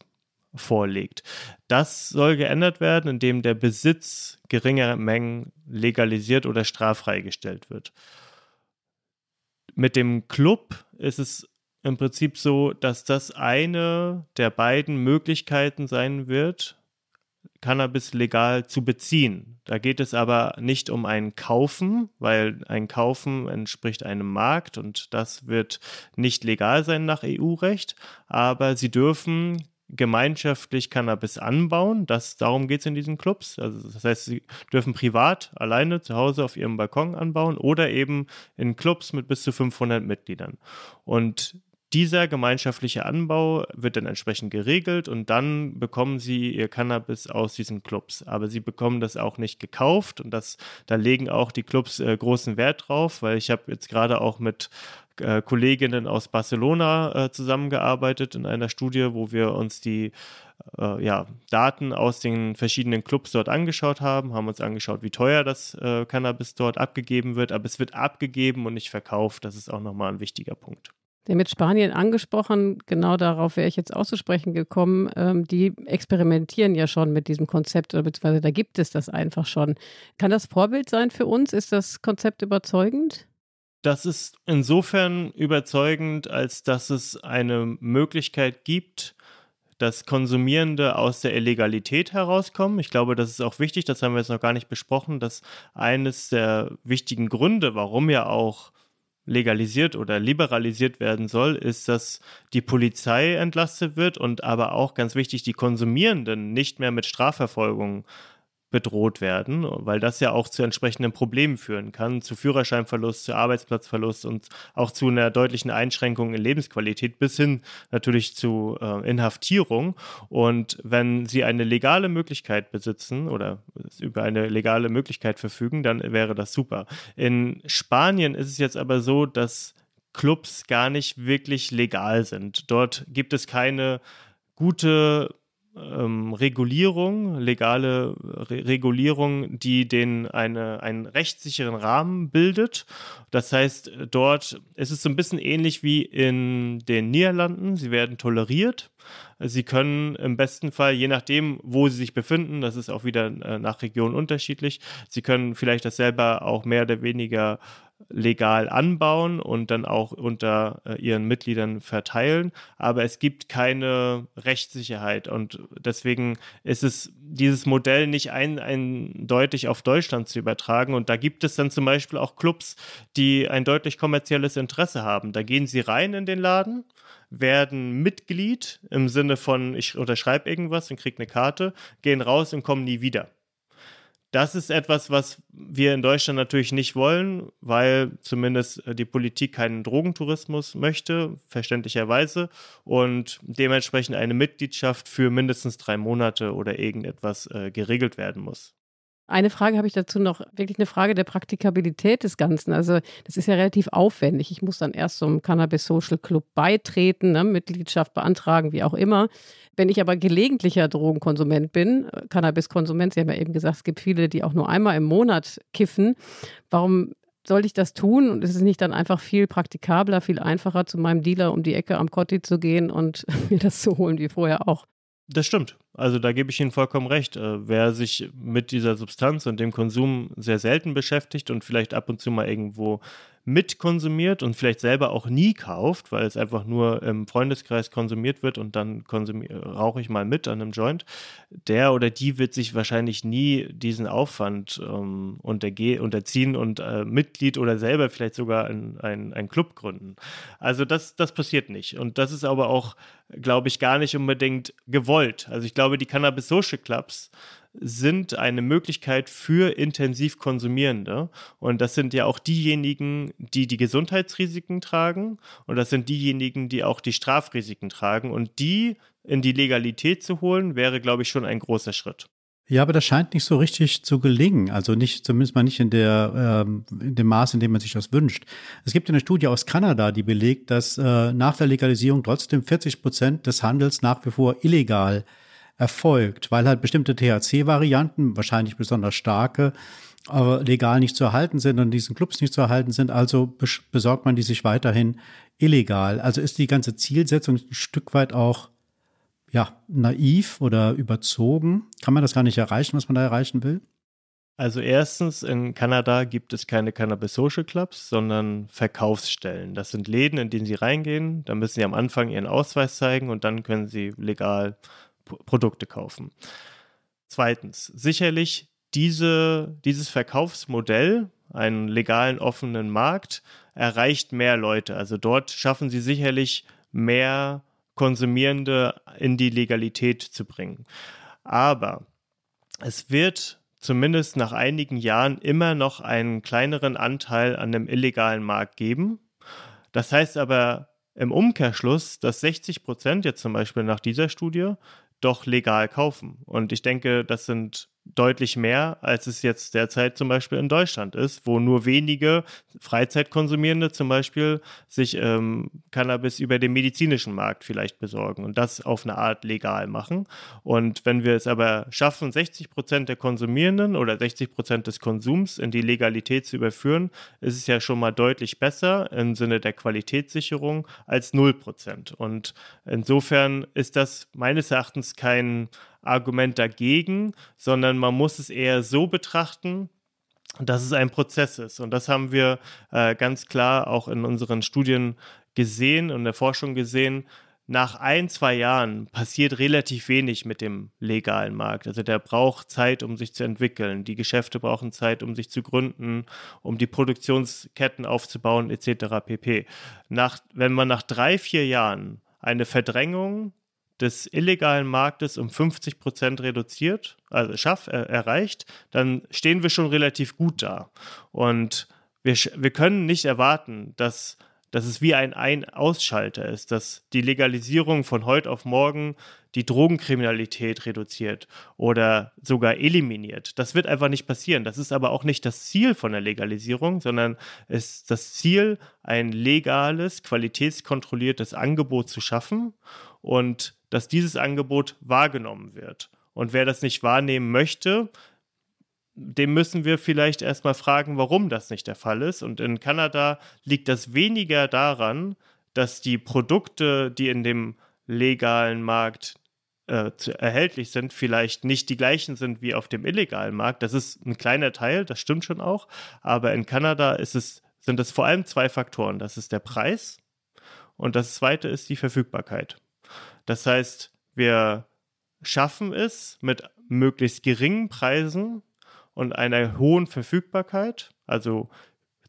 vorlegt. Das soll geändert werden, indem der Besitz geringer Mengen legalisiert oder straffrei gestellt wird. Mit dem Club ist es im Prinzip so, dass das eine der beiden Möglichkeiten sein wird, Cannabis legal zu beziehen. Da geht es aber nicht um ein Kaufen, weil ein Kaufen entspricht einem Markt und das wird nicht legal sein nach EU-Recht, aber sie dürfen gemeinschaftlich Cannabis anbauen. Das, darum geht es in diesen Clubs. Also das heißt, sie dürfen privat alleine zu Hause auf ihrem Balkon anbauen oder eben in Clubs mit bis zu 500 Mitgliedern. Und dieser gemeinschaftliche Anbau wird dann entsprechend geregelt und dann bekommen sie ihr Cannabis aus diesen Clubs. Aber sie bekommen das auch nicht gekauft und das, da legen auch die Clubs äh, großen Wert drauf, weil ich habe jetzt gerade auch mit äh, Kolleginnen aus Barcelona äh, zusammengearbeitet in einer Studie, wo wir uns die äh, ja, Daten aus den verschiedenen Clubs dort angeschaut haben, haben uns angeschaut, wie teuer das äh, Cannabis dort abgegeben wird, aber es wird abgegeben und nicht verkauft. Das ist auch nochmal ein wichtiger Punkt. Der mit Spanien angesprochen, genau darauf wäre ich jetzt auszusprechen gekommen. Ähm, die experimentieren ja schon mit diesem Konzept, oder beziehungsweise da gibt es das einfach schon. Kann das Vorbild sein für uns? Ist das Konzept überzeugend? Das ist insofern überzeugend, als dass es eine Möglichkeit gibt, dass Konsumierende aus der Illegalität herauskommen. Ich glaube, das ist auch wichtig, das haben wir jetzt noch gar nicht besprochen, dass eines der wichtigen Gründe, warum ja auch legalisiert oder liberalisiert werden soll, ist, dass die Polizei entlastet wird und aber auch ganz wichtig, die Konsumierenden nicht mehr mit Strafverfolgung bedroht werden, weil das ja auch zu entsprechenden Problemen führen kann, zu Führerscheinverlust, zu Arbeitsplatzverlust und auch zu einer deutlichen Einschränkung in Lebensqualität bis hin natürlich zu äh, Inhaftierung. Und wenn sie eine legale Möglichkeit besitzen oder über eine legale Möglichkeit verfügen, dann wäre das super. In Spanien ist es jetzt aber so, dass Clubs gar nicht wirklich legal sind. Dort gibt es keine gute ähm, Regulierung, legale Re Regulierung, die den eine, einen rechtssicheren Rahmen bildet. Das heißt, dort ist es so ein bisschen ähnlich wie in den Niederlanden. Sie werden toleriert. Sie können im besten Fall, je nachdem, wo Sie sich befinden, das ist auch wieder äh, nach Region unterschiedlich, Sie können vielleicht das selber auch mehr oder weniger legal anbauen und dann auch unter äh, ihren Mitgliedern verteilen. Aber es gibt keine Rechtssicherheit und deswegen ist es dieses Modell nicht ein, eindeutig auf Deutschland zu übertragen. Und da gibt es dann zum Beispiel auch Clubs, die ein deutlich kommerzielles Interesse haben. Da gehen sie rein in den Laden werden Mitglied im Sinne von, ich unterschreibe irgendwas und kriege eine Karte, gehen raus und kommen nie wieder das ist etwas, was wir in Deutschland natürlich nicht wollen, weil zumindest äh, die Politik keinen Drogentourismus möchte, verständlicherweise, und dementsprechend eine Mitgliedschaft für mindestens drei Monate oder irgendetwas äh, geregelt werden muss. Eine Frage habe ich dazu noch, wirklich eine Frage der Praktikabilität des Ganzen. Also das ist ja relativ aufwendig. Ich muss dann erst zum Cannabis Social Club beitreten, ne, Mitgliedschaft beantragen, wie auch immer. Wenn ich aber gelegentlicher Drogenkonsument bin, äh, Cannabiskonsument, Sie haben ja eben gesagt, es gibt viele, die auch nur einmal im Monat kiffen. Warum soll ich das tun? Und ist es nicht dann einfach viel praktikabler, viel einfacher, zu meinem Dealer um die Ecke am Kotti zu gehen und (laughs) mir das zu holen wie vorher auch? Das stimmt. Also da gebe ich Ihnen vollkommen recht. Äh, wer sich mit dieser Substanz und dem Konsum sehr selten beschäftigt und vielleicht ab und zu mal irgendwo mitkonsumiert und vielleicht selber auch nie kauft, weil es einfach nur im Freundeskreis konsumiert wird und dann rauche ich mal mit an einem Joint, der oder die wird sich wahrscheinlich nie diesen Aufwand ähm, unterziehen und äh, Mitglied oder selber vielleicht sogar einen ein Club gründen. Also das, das passiert nicht. Und das ist aber auch, glaube ich, gar nicht unbedingt gewollt. Also ich glaube, die Cannabis Social Clubs sind eine Möglichkeit für intensiv Konsumierende. Und das sind ja auch diejenigen, die die Gesundheitsrisiken tragen. Und das sind diejenigen, die auch die Strafrisiken tragen. Und die in die Legalität zu holen, wäre, glaube ich, schon ein großer Schritt. Ja, aber das scheint nicht so richtig zu gelingen. Also nicht, zumindest mal nicht in der, ähm, in dem Maß, in dem man sich das wünscht. Es gibt eine Studie aus Kanada, die belegt, dass äh, nach der Legalisierung trotzdem 40 Prozent des Handels nach wie vor illegal erfolgt, weil halt bestimmte THC-Varianten, wahrscheinlich besonders starke, aber legal nicht zu erhalten sind und diesen Clubs nicht zu erhalten sind, also besorgt man die sich weiterhin illegal. Also ist die ganze Zielsetzung ein Stück weit auch ja, naiv oder überzogen? Kann man das gar nicht erreichen, was man da erreichen will? Also erstens, in Kanada gibt es keine Cannabis Social Clubs, sondern Verkaufsstellen. Das sind Läden, in denen Sie reingehen. Da müssen Sie am Anfang Ihren Ausweis zeigen und dann können Sie legal Produkte kaufen. Zweitens, sicherlich diese, dieses Verkaufsmodell, einen legalen offenen Markt, erreicht mehr Leute. Also dort schaffen sie sicherlich mehr Konsumierende in die Legalität zu bringen. Aber es wird zumindest nach einigen Jahren immer noch einen kleineren Anteil an dem illegalen Markt geben. Das heißt aber im Umkehrschluss, dass 60 Prozent jetzt zum Beispiel nach dieser Studie doch legal kaufen. Und ich denke, das sind deutlich mehr, als es jetzt derzeit zum Beispiel in Deutschland ist, wo nur wenige Freizeitkonsumierende zum Beispiel sich ähm, Cannabis über den medizinischen Markt vielleicht besorgen und das auf eine Art legal machen. Und wenn wir es aber schaffen, 60 Prozent der Konsumierenden oder 60 Prozent des Konsums in die Legalität zu überführen, ist es ja schon mal deutlich besser im Sinne der Qualitätssicherung als 0 Prozent. Und insofern ist das meines Erachtens kein Argument dagegen, sondern man muss es eher so betrachten, dass es ein Prozess ist. Und das haben wir äh, ganz klar auch in unseren Studien gesehen und in der Forschung gesehen. Nach ein, zwei Jahren passiert relativ wenig mit dem legalen Markt. Also der braucht Zeit, um sich zu entwickeln. Die Geschäfte brauchen Zeit, um sich zu gründen, um die Produktionsketten aufzubauen, etc. pp. Nach, wenn man nach drei, vier Jahren eine Verdrängung des illegalen Marktes um 50 Prozent reduziert, also schaff, äh, erreicht, dann stehen wir schon relativ gut da. Und wir, wir können nicht erwarten, dass, dass es wie ein Ein-Ausschalter ist, dass die Legalisierung von heute auf morgen die Drogenkriminalität reduziert oder sogar eliminiert. Das wird einfach nicht passieren. Das ist aber auch nicht das Ziel von der Legalisierung, sondern ist das Ziel, ein legales, qualitätskontrolliertes Angebot zu schaffen und dass dieses Angebot wahrgenommen wird. Und wer das nicht wahrnehmen möchte, dem müssen wir vielleicht erstmal fragen, warum das nicht der Fall ist. Und in Kanada liegt das weniger daran, dass die Produkte, die in dem legalen Markt äh, erhältlich sind, vielleicht nicht die gleichen sind wie auf dem illegalen Markt. Das ist ein kleiner Teil, das stimmt schon auch. Aber in Kanada es, sind es vor allem zwei Faktoren. Das ist der Preis und das zweite ist die Verfügbarkeit. Das heißt, wir schaffen es mit möglichst geringen Preisen und einer hohen Verfügbarkeit, also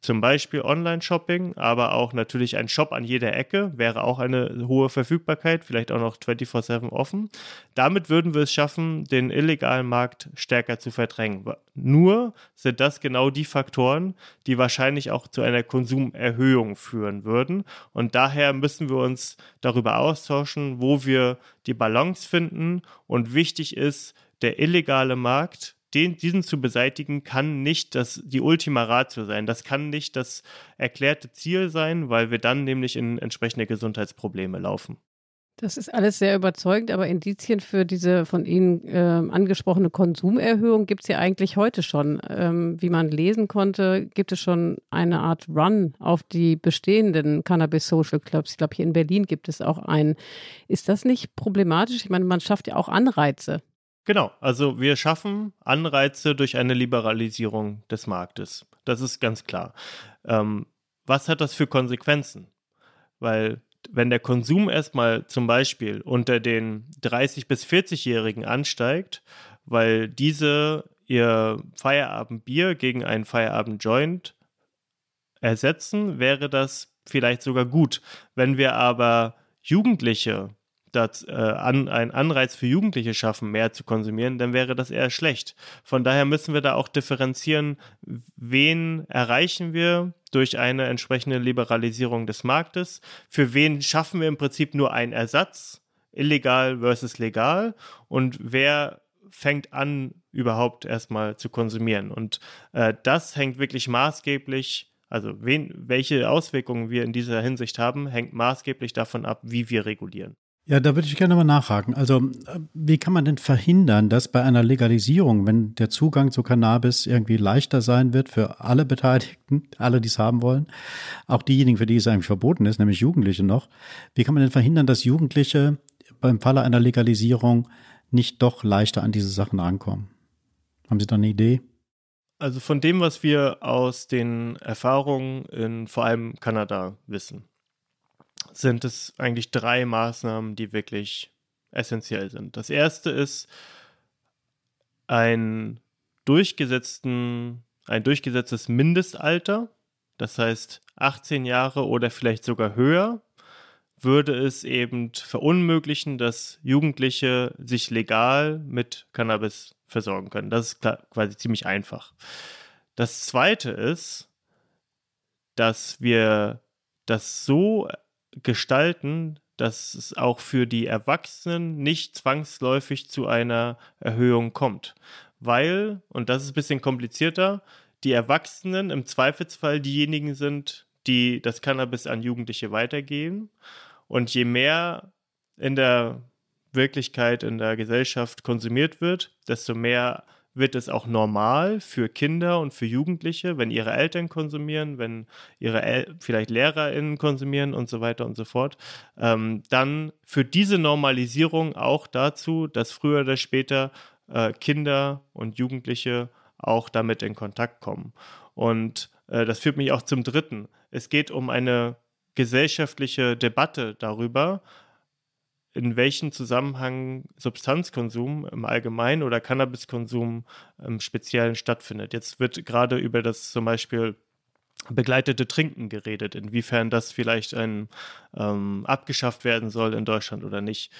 zum Beispiel Online-Shopping, aber auch natürlich ein Shop an jeder Ecke wäre auch eine hohe Verfügbarkeit, vielleicht auch noch 24/7 offen. Damit würden wir es schaffen, den illegalen Markt stärker zu verdrängen. Nur sind das genau die Faktoren, die wahrscheinlich auch zu einer Konsumerhöhung führen würden. Und daher müssen wir uns darüber austauschen, wo wir die Balance finden. Und wichtig ist, der illegale Markt den, diesen zu beseitigen, kann nicht das, die Ultima Ratio sein. Das kann nicht das erklärte Ziel sein, weil wir dann nämlich in entsprechende Gesundheitsprobleme laufen. Das ist alles sehr überzeugend, aber Indizien für diese von Ihnen äh, angesprochene Konsumerhöhung gibt es ja eigentlich heute schon. Ähm, wie man lesen konnte, gibt es schon eine Art Run auf die bestehenden Cannabis Social Clubs. Ich glaube, hier in Berlin gibt es auch einen. Ist das nicht problematisch? Ich meine, man schafft ja auch Anreize. Genau, also wir schaffen Anreize durch eine Liberalisierung des Marktes. Das ist ganz klar. Ähm, was hat das für Konsequenzen? Weil wenn der Konsum erstmal zum Beispiel unter den 30- bis 40-Jährigen ansteigt, weil diese ihr Feierabendbier gegen einen Feierabendjoint ersetzen, wäre das vielleicht sogar gut. Wenn wir aber Jugendliche das, äh, an, einen Anreiz für Jugendliche schaffen, mehr zu konsumieren, dann wäre das eher schlecht. Von daher müssen wir da auch differenzieren, wen erreichen wir durch eine entsprechende Liberalisierung des Marktes, für wen schaffen wir im Prinzip nur einen Ersatz, illegal versus legal, und wer fängt an, überhaupt erstmal zu konsumieren. Und äh, das hängt wirklich maßgeblich also wen, welche Auswirkungen wir in dieser Hinsicht haben, hängt maßgeblich davon ab, wie wir regulieren. Ja, da würde ich gerne mal nachhaken. Also, wie kann man denn verhindern, dass bei einer Legalisierung, wenn der Zugang zu Cannabis irgendwie leichter sein wird für alle Beteiligten, alle, die es haben wollen, auch diejenigen, für die es eigentlich verboten ist, nämlich Jugendliche noch, wie kann man denn verhindern, dass Jugendliche beim Falle einer Legalisierung nicht doch leichter an diese Sachen rankommen? Haben Sie da eine Idee? Also von dem, was wir aus den Erfahrungen in vor allem Kanada wissen sind es eigentlich drei Maßnahmen, die wirklich essentiell sind. Das erste ist ein durchgesetzten, ein durchgesetztes Mindestalter, das heißt 18 Jahre oder vielleicht sogar höher, würde es eben verunmöglichen, dass Jugendliche sich legal mit Cannabis versorgen können. Das ist quasi ziemlich einfach. Das zweite ist, dass wir das so gestalten, dass es auch für die Erwachsenen nicht zwangsläufig zu einer Erhöhung kommt. Weil, und das ist ein bisschen komplizierter, die Erwachsenen im Zweifelsfall diejenigen sind, die das Cannabis an Jugendliche weitergeben. Und je mehr in der Wirklichkeit, in der Gesellschaft konsumiert wird, desto mehr wird es auch normal für Kinder und für Jugendliche, wenn ihre Eltern konsumieren, wenn ihre El vielleicht LehrerInnen konsumieren und so weiter und so fort, ähm, dann führt diese Normalisierung auch dazu, dass früher oder später äh, Kinder und Jugendliche auch damit in Kontakt kommen. Und äh, das führt mich auch zum Dritten. Es geht um eine gesellschaftliche Debatte darüber, in welchem Zusammenhang Substanzkonsum im Allgemeinen oder Cannabiskonsum im Speziellen stattfindet. Jetzt wird gerade über das zum Beispiel begleitete Trinken geredet, inwiefern das vielleicht ein, ähm, abgeschafft werden soll in Deutschland oder nicht.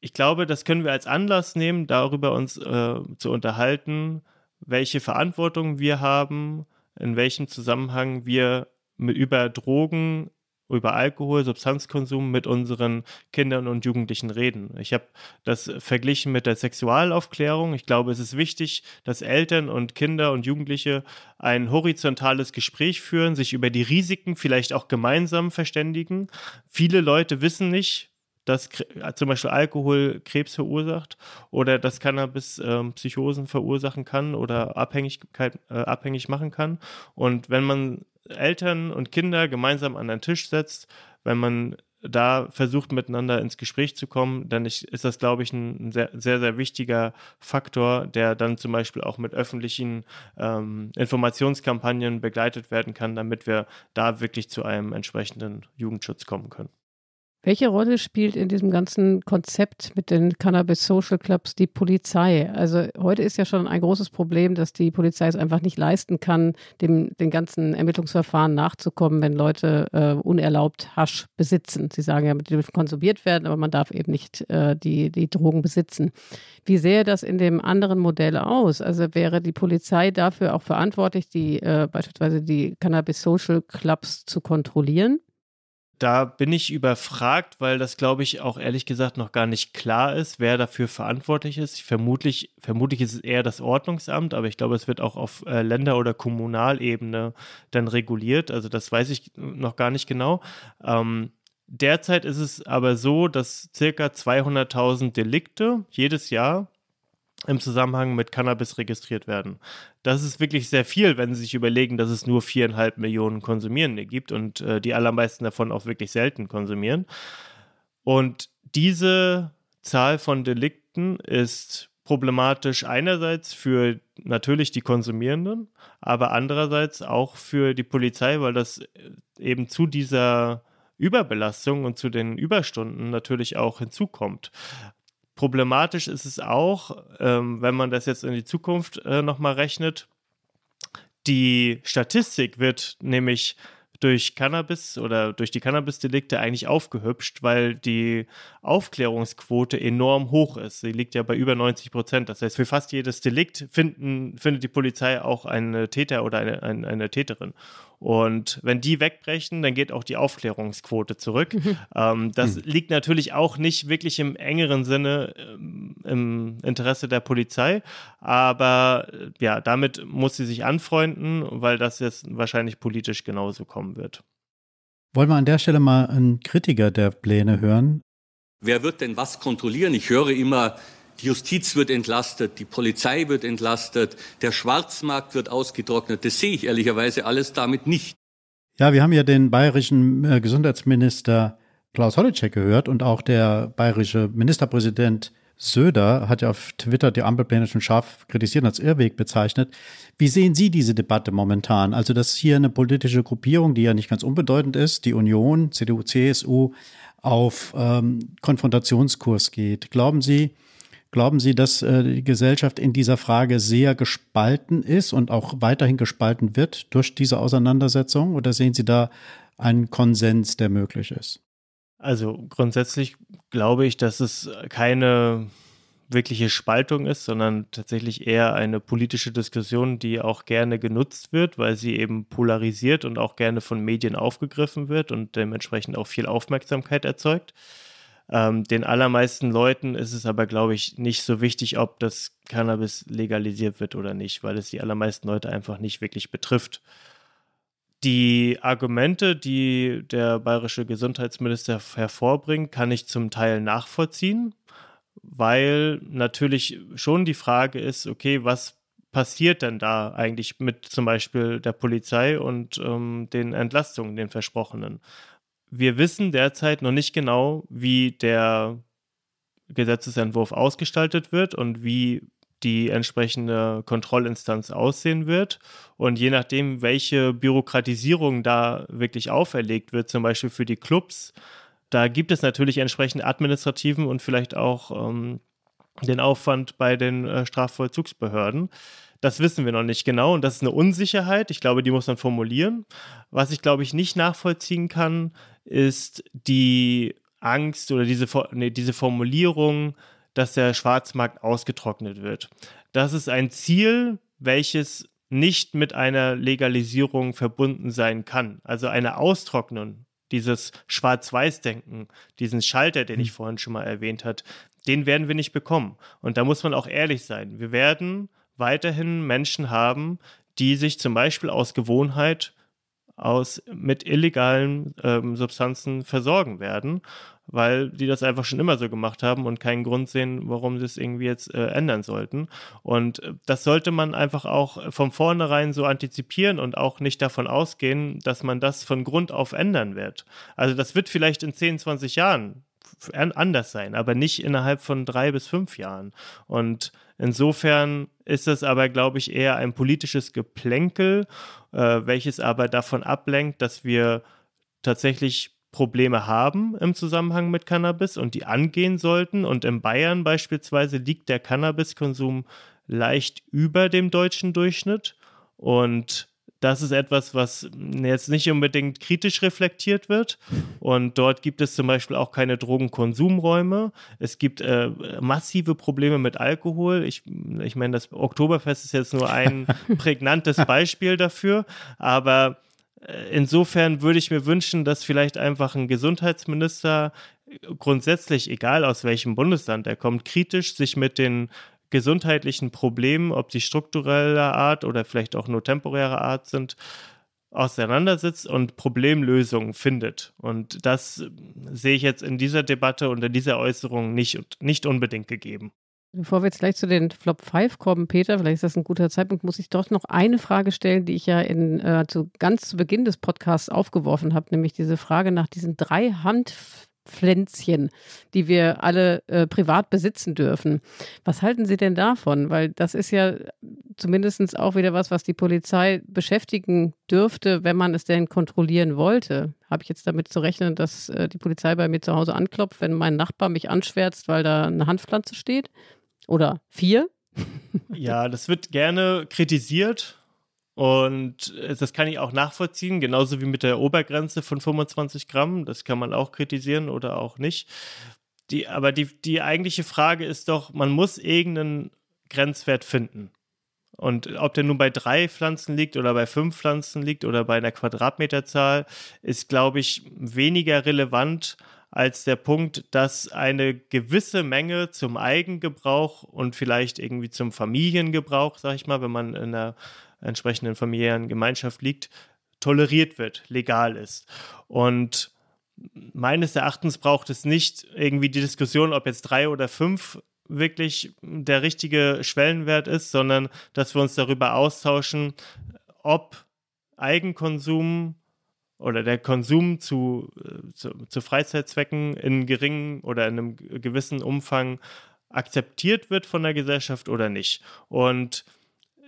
Ich glaube, das können wir als Anlass nehmen, darüber uns äh, zu unterhalten, welche Verantwortung wir haben, in welchem Zusammenhang wir mit, über Drogen über Alkohol, Substanzkonsum mit unseren Kindern und Jugendlichen reden. Ich habe das verglichen mit der Sexualaufklärung. Ich glaube, es ist wichtig, dass Eltern und Kinder und Jugendliche ein horizontales Gespräch führen, sich über die Risiken vielleicht auch gemeinsam verständigen. Viele Leute wissen nicht, dass zum Beispiel Alkohol Krebs verursacht oder dass Cannabis äh, Psychosen verursachen kann oder Abhängigkeit äh, abhängig machen kann. Und wenn man Eltern und Kinder gemeinsam an einen Tisch setzt, wenn man da versucht miteinander ins Gespräch zu kommen, dann ist das, glaube ich, ein sehr, sehr, sehr wichtiger Faktor, der dann zum Beispiel auch mit öffentlichen ähm, Informationskampagnen begleitet werden kann, damit wir da wirklich zu einem entsprechenden Jugendschutz kommen können. Welche Rolle spielt in diesem ganzen Konzept mit den Cannabis Social Clubs die Polizei? Also heute ist ja schon ein großes Problem, dass die Polizei es einfach nicht leisten kann, dem den ganzen Ermittlungsverfahren nachzukommen, wenn Leute äh, unerlaubt Hasch besitzen. Sie sagen ja, die dürfen konsumiert werden, aber man darf eben nicht äh, die, die Drogen besitzen. Wie sähe das in dem anderen Modell aus? Also wäre die Polizei dafür auch verantwortlich, die äh, beispielsweise die Cannabis Social Clubs zu kontrollieren? Da bin ich überfragt, weil das, glaube ich, auch ehrlich gesagt noch gar nicht klar ist, wer dafür verantwortlich ist. Vermutlich, vermutlich ist es eher das Ordnungsamt, aber ich glaube, es wird auch auf äh, Länder- oder Kommunalebene dann reguliert. Also das weiß ich noch gar nicht genau. Ähm, derzeit ist es aber so, dass circa 200.000 Delikte jedes Jahr im Zusammenhang mit Cannabis registriert werden. Das ist wirklich sehr viel, wenn Sie sich überlegen, dass es nur viereinhalb Millionen Konsumierende gibt und äh, die allermeisten davon auch wirklich selten konsumieren. Und diese Zahl von Delikten ist problematisch einerseits für natürlich die Konsumierenden, aber andererseits auch für die Polizei, weil das äh, eben zu dieser Überbelastung und zu den Überstunden natürlich auch hinzukommt. Problematisch ist es auch, ähm, wenn man das jetzt in die Zukunft äh, nochmal rechnet. Die Statistik wird nämlich durch Cannabis oder durch die Cannabis-Delikte eigentlich aufgehübscht, weil die Aufklärungsquote enorm hoch ist. Sie liegt ja bei über 90 Prozent. Das heißt, für fast jedes Delikt finden, findet die Polizei auch einen Täter oder eine, eine, eine Täterin. Und wenn die wegbrechen, dann geht auch die Aufklärungsquote zurück. Mhm. Ähm, das mhm. liegt natürlich auch nicht wirklich im engeren Sinne ähm, im Interesse der Polizei. Aber äh, ja, damit muss sie sich anfreunden, weil das jetzt wahrscheinlich politisch genauso kommen wird. Wollen wir an der Stelle mal einen Kritiker der Pläne hören? Wer wird denn was kontrollieren? Ich höre immer, die Justiz wird entlastet, die Polizei wird entlastet, der Schwarzmarkt wird ausgetrocknet. Das sehe ich ehrlicherweise alles damit nicht. Ja, wir haben ja den bayerischen äh, Gesundheitsminister Klaus Holleczek gehört und auch der bayerische Ministerpräsident Söder hat ja auf Twitter die Ampelpläne schon scharf kritisiert und als Irrweg bezeichnet. Wie sehen Sie diese Debatte momentan? Also, dass hier eine politische Gruppierung, die ja nicht ganz unbedeutend ist, die Union, CDU, CSU, auf ähm, Konfrontationskurs geht. Glauben Sie, Glauben Sie, dass äh, die Gesellschaft in dieser Frage sehr gespalten ist und auch weiterhin gespalten wird durch diese Auseinandersetzung? Oder sehen Sie da einen Konsens, der möglich ist? Also grundsätzlich glaube ich, dass es keine wirkliche Spaltung ist, sondern tatsächlich eher eine politische Diskussion, die auch gerne genutzt wird, weil sie eben polarisiert und auch gerne von Medien aufgegriffen wird und dementsprechend auch viel Aufmerksamkeit erzeugt. Ähm, den allermeisten Leuten ist es aber, glaube ich, nicht so wichtig, ob das Cannabis legalisiert wird oder nicht, weil es die allermeisten Leute einfach nicht wirklich betrifft. Die Argumente, die der bayerische Gesundheitsminister hervorbringt, kann ich zum Teil nachvollziehen, weil natürlich schon die Frage ist, okay, was passiert denn da eigentlich mit zum Beispiel der Polizei und ähm, den Entlastungen, den versprochenen? Wir wissen derzeit noch nicht genau, wie der Gesetzesentwurf ausgestaltet wird und wie die entsprechende Kontrollinstanz aussehen wird. Und je nachdem, welche Bürokratisierung da wirklich auferlegt wird, zum Beispiel für die Clubs, da gibt es natürlich entsprechend administrativen und vielleicht auch ähm, den Aufwand bei den äh, Strafvollzugsbehörden. Das wissen wir noch nicht genau und das ist eine Unsicherheit. Ich glaube, die muss man formulieren. Was ich, glaube ich, nicht nachvollziehen kann, ist die Angst oder diese, nee, diese Formulierung, dass der Schwarzmarkt ausgetrocknet wird. Das ist ein Ziel, welches nicht mit einer Legalisierung verbunden sein kann. Also eine Austrocknung, dieses Schwarz-Weiß-Denken, diesen Schalter, den ich hm. vorhin schon mal erwähnt habe, den werden wir nicht bekommen. Und da muss man auch ehrlich sein. Wir werden weiterhin Menschen haben, die sich zum Beispiel aus Gewohnheit aus mit illegalen ähm, Substanzen versorgen werden, weil die das einfach schon immer so gemacht haben und keinen Grund sehen, warum sie es irgendwie jetzt äh, ändern sollten. Und äh, das sollte man einfach auch von vornherein so antizipieren und auch nicht davon ausgehen, dass man das von Grund auf ändern wird. Also das wird vielleicht in 10, 20 Jahren anders sein, aber nicht innerhalb von drei bis fünf Jahren. Und insofern ist es aber, glaube ich, eher ein politisches Geplänkel, äh, welches aber davon ablenkt, dass wir tatsächlich Probleme haben im Zusammenhang mit Cannabis und die angehen sollten. Und in Bayern beispielsweise liegt der Cannabiskonsum leicht über dem deutschen Durchschnitt. Und das ist etwas, was jetzt nicht unbedingt kritisch reflektiert wird. Und dort gibt es zum Beispiel auch keine Drogenkonsumräume. Es gibt äh, massive Probleme mit Alkohol. Ich, ich meine, das Oktoberfest ist jetzt nur ein (laughs) prägnantes Beispiel dafür. Aber Äh, insofern würde ich mir wünschen, dass vielleicht einfach ein Gesundheitsminister grundsätzlich, egal aus welchem Bundesland er kommt, kritisch sich mit den gesundheitlichen Problemen, ob sie struktureller Art oder vielleicht auch nur temporärer Art sind, auseinandersetzt und Problemlösungen findet. Und das sehe ich jetzt in dieser Debatte und in dieser Äußerung nicht, nicht unbedingt gegeben. Bevor wir jetzt gleich zu den Flop 5 kommen, Peter, vielleicht ist das ein guter Zeitpunkt, muss ich doch noch eine Frage stellen, die ich ja in, äh, zu, ganz zu Beginn des Podcasts aufgeworfen habe, nämlich diese Frage nach diesen drei Handpflänzchen, die wir alle äh, privat besitzen dürfen. Was halten Sie denn davon? Weil das ist ja zumindest auch wieder was, was die Polizei beschäftigen dürfte, wenn man es denn kontrollieren wollte. Habe ich jetzt damit zu rechnen, dass äh, die Polizei bei mir zu Hause anklopft, wenn mein Nachbar mich anschwärzt, weil da eine Handpflanze steht? Oder vier? ja, das wird gerne kritisiert. Und das kann ich auch nachvollziehen, genauso wie mit der Obergrenze von 25 Gramm. Das kann man auch kritisieren oder auch nicht. Die, aber die, die eigentliche Frage ist doch, man muss irgendeinen Grenzwert finden. Und ob der nun bei drei Pflanzen liegt oder bei fünf Pflanzen liegt oder bei einer Quadratmeterzahl, ist, glaube ich, weniger relevant als der Punkt, dass eine gewisse Menge zum Eigengebrauch und vielleicht irgendwie zum Familiengebrauch, sag ich mal, wenn man in einer entsprechenden familiären Gemeinschaft liegt, toleriert wird, legal ist. Und meines Erachtens braucht es nicht irgendwie die Diskussion, ob jetzt drei oder fünf wirklich der richtige Schwellenwert ist, sondern dass wir uns darüber austauschen, ob Eigenkonsum oder der Konsum zu, zu, zu Freizeitzwecken in geringen oder in einem gewissen Umfang akzeptiert wird von der Gesellschaft oder nicht. Und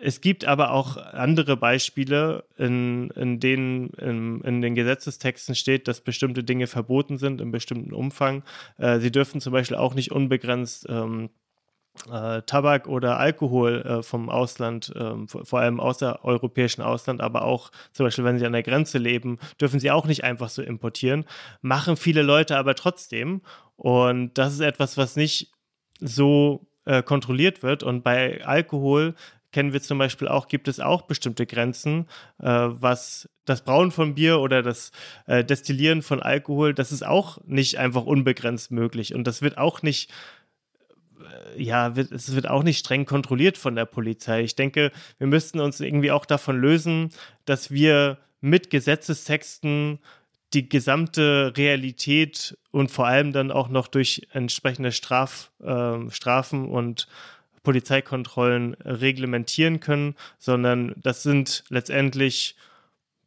es gibt aber auch andere Beispiele, in, in denen in, in, den Gesetzestexten steht, dass bestimmte Dinge verboten sind in bestimmten Umfang. Äh, sie dürfen zum Beispiel auch nicht unbegrenzt ähm, äh, Tabak oder Alkohol äh, vom Ausland, äh, vor allem außereuropäischen Ausland, aber auch zum Beispiel, wenn sie an der Grenze leben, dürfen sie auch nicht einfach so importieren. Machen viele Leute aber trotzdem. Und das ist etwas, was nicht so äh, kontrolliert wird. Und bei Alkohol kennen wir zum Beispiel auch, gibt es auch bestimmte Grenzen, äh, was das Brauen von Bier oder das äh, Destillieren von Alkohol, das ist auch nicht einfach unbegrenzt möglich. Und das wird auch nicht ja, wird, es wird auch nicht streng kontrolliert von der Polizei. Ich denke, wir müssten uns irgendwie auch davon lösen, dass wir mit Gesetzestexten die gesamte Realität und vor allem dann auch noch durch entsprechende Straf, äh, Strafen und Polizeikontrollen reglementieren können, sondern das sind letztendlich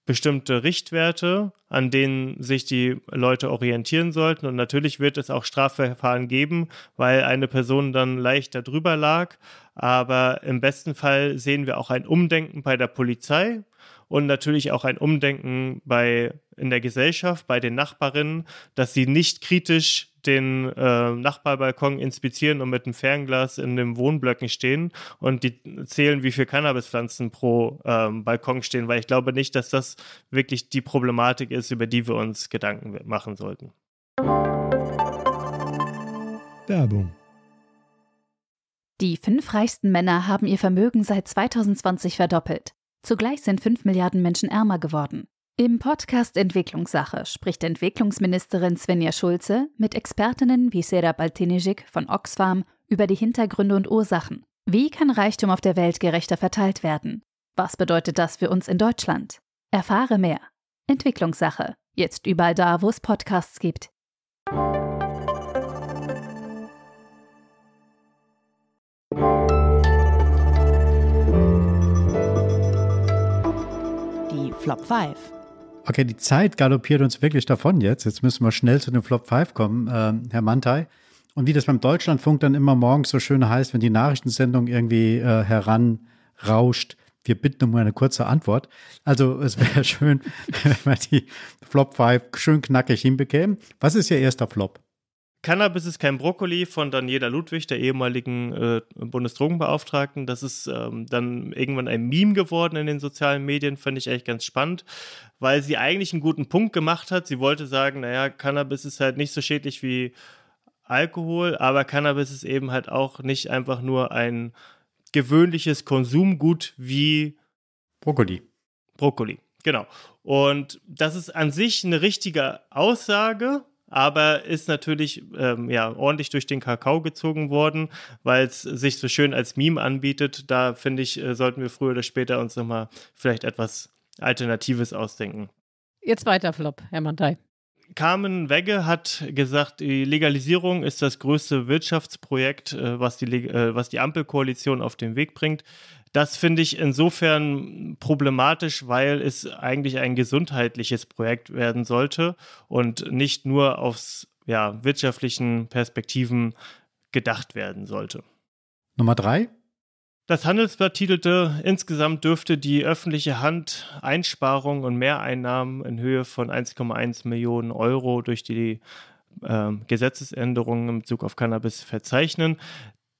bestimmte Richtwerte, an denen sich die Leute orientieren sollten. Und natürlich wird es auch Strafverfahren geben, weil eine Person dann leicht darüber lag. Aber im besten Fall sehen wir auch ein Umdenken bei der Polizei und natürlich auch ein Umdenken bei in der Gesellschaft, bei den Nachbarinnen, dass sie nicht kritisch den äh, Nachbarbalkon inspizieren und mit einem Fernglas in den Wohnblöcken stehen und die zählen, wie viele Cannabispflanzen pro ähm, Balkon stehen, weil ich glaube nicht, dass das wirklich die Problematik ist, über die wir uns Gedanken machen sollten. Werbung. Die fünf reichsten Männer haben ihr Vermögen seit 2020 verdoppelt. Zugleich sind fünf Milliarden Menschen ärmer geworden. Im Podcast Entwicklungssache spricht Entwicklungsministerin Svenja Schulze mit Expertinnen wie Sera Baltinijic von Oxfam über die Hintergründe und Ursachen. Wie kann Reichtum auf der Welt gerechter verteilt werden? Was bedeutet das für uns in Deutschland? Erfahre mehr. Entwicklungssache. Jetzt überall da, wo es Podcasts gibt. Flop 5. Okay, die Zeit galoppiert uns wirklich davon jetzt. Jetzt müssen wir schnell zu den Flop 5 kommen, äh, Herr Mantai. Und wie das beim Deutschlandfunk dann immer morgens so schön heißt, wenn die Nachrichtensendung irgendwie äh, heranrauscht, wir bitten um eine kurze Antwort. Also es wäre (laughs) schön, wenn wir die Flop 5 schön knackig hinbekämen. Was ist Ihr erster Flop? Cannabis ist kein Brokkoli von Daniela Ludwig, der ehemaligen äh, Bundesdrogenbeauftragten. Das ist ähm, dann irgendwann ein Meme geworden in den sozialen Medien, fand ich echt ganz spannend, weil sie eigentlich einen guten Punkt gemacht hat. Sie wollte sagen, naja, Cannabis ist halt nicht so schädlich wie Alkohol, aber Cannabis ist eben halt auch nicht einfach nur ein gewöhnliches Konsumgut wie Brokkoli. Brokkoli, genau. Und das ist an sich eine richtige Aussage, aber ist natürlich ähm, ja, ordentlich durch den Kakao gezogen worden, weil es sich so schön als Meme anbietet. Da finde ich, äh, sollten wir früher oder später uns nochmal vielleicht etwas Alternatives ausdenken. Jetzt weiter, Flop, Herr Mantei. Carmen Wegge hat gesagt, die Legalisierung ist das größte Wirtschaftsprojekt, äh, was die, äh, was die Ampelkoalition auf den Weg bringt. Das finde ich insofern problematisch, weil es eigentlich ein gesundheitliches Projekt werden sollte und nicht nur aus ja, wirtschaftlichen Perspektiven gedacht werden sollte. Nummer drei. Das Handelsblatt titelte, insgesamt dürfte die öffentliche Hand Einsparungen und Mehreinnahmen in Höhe von 1,1 Millionen Euro durch die äh, Gesetzesänderungen in Bezug auf Cannabis verzeichnen.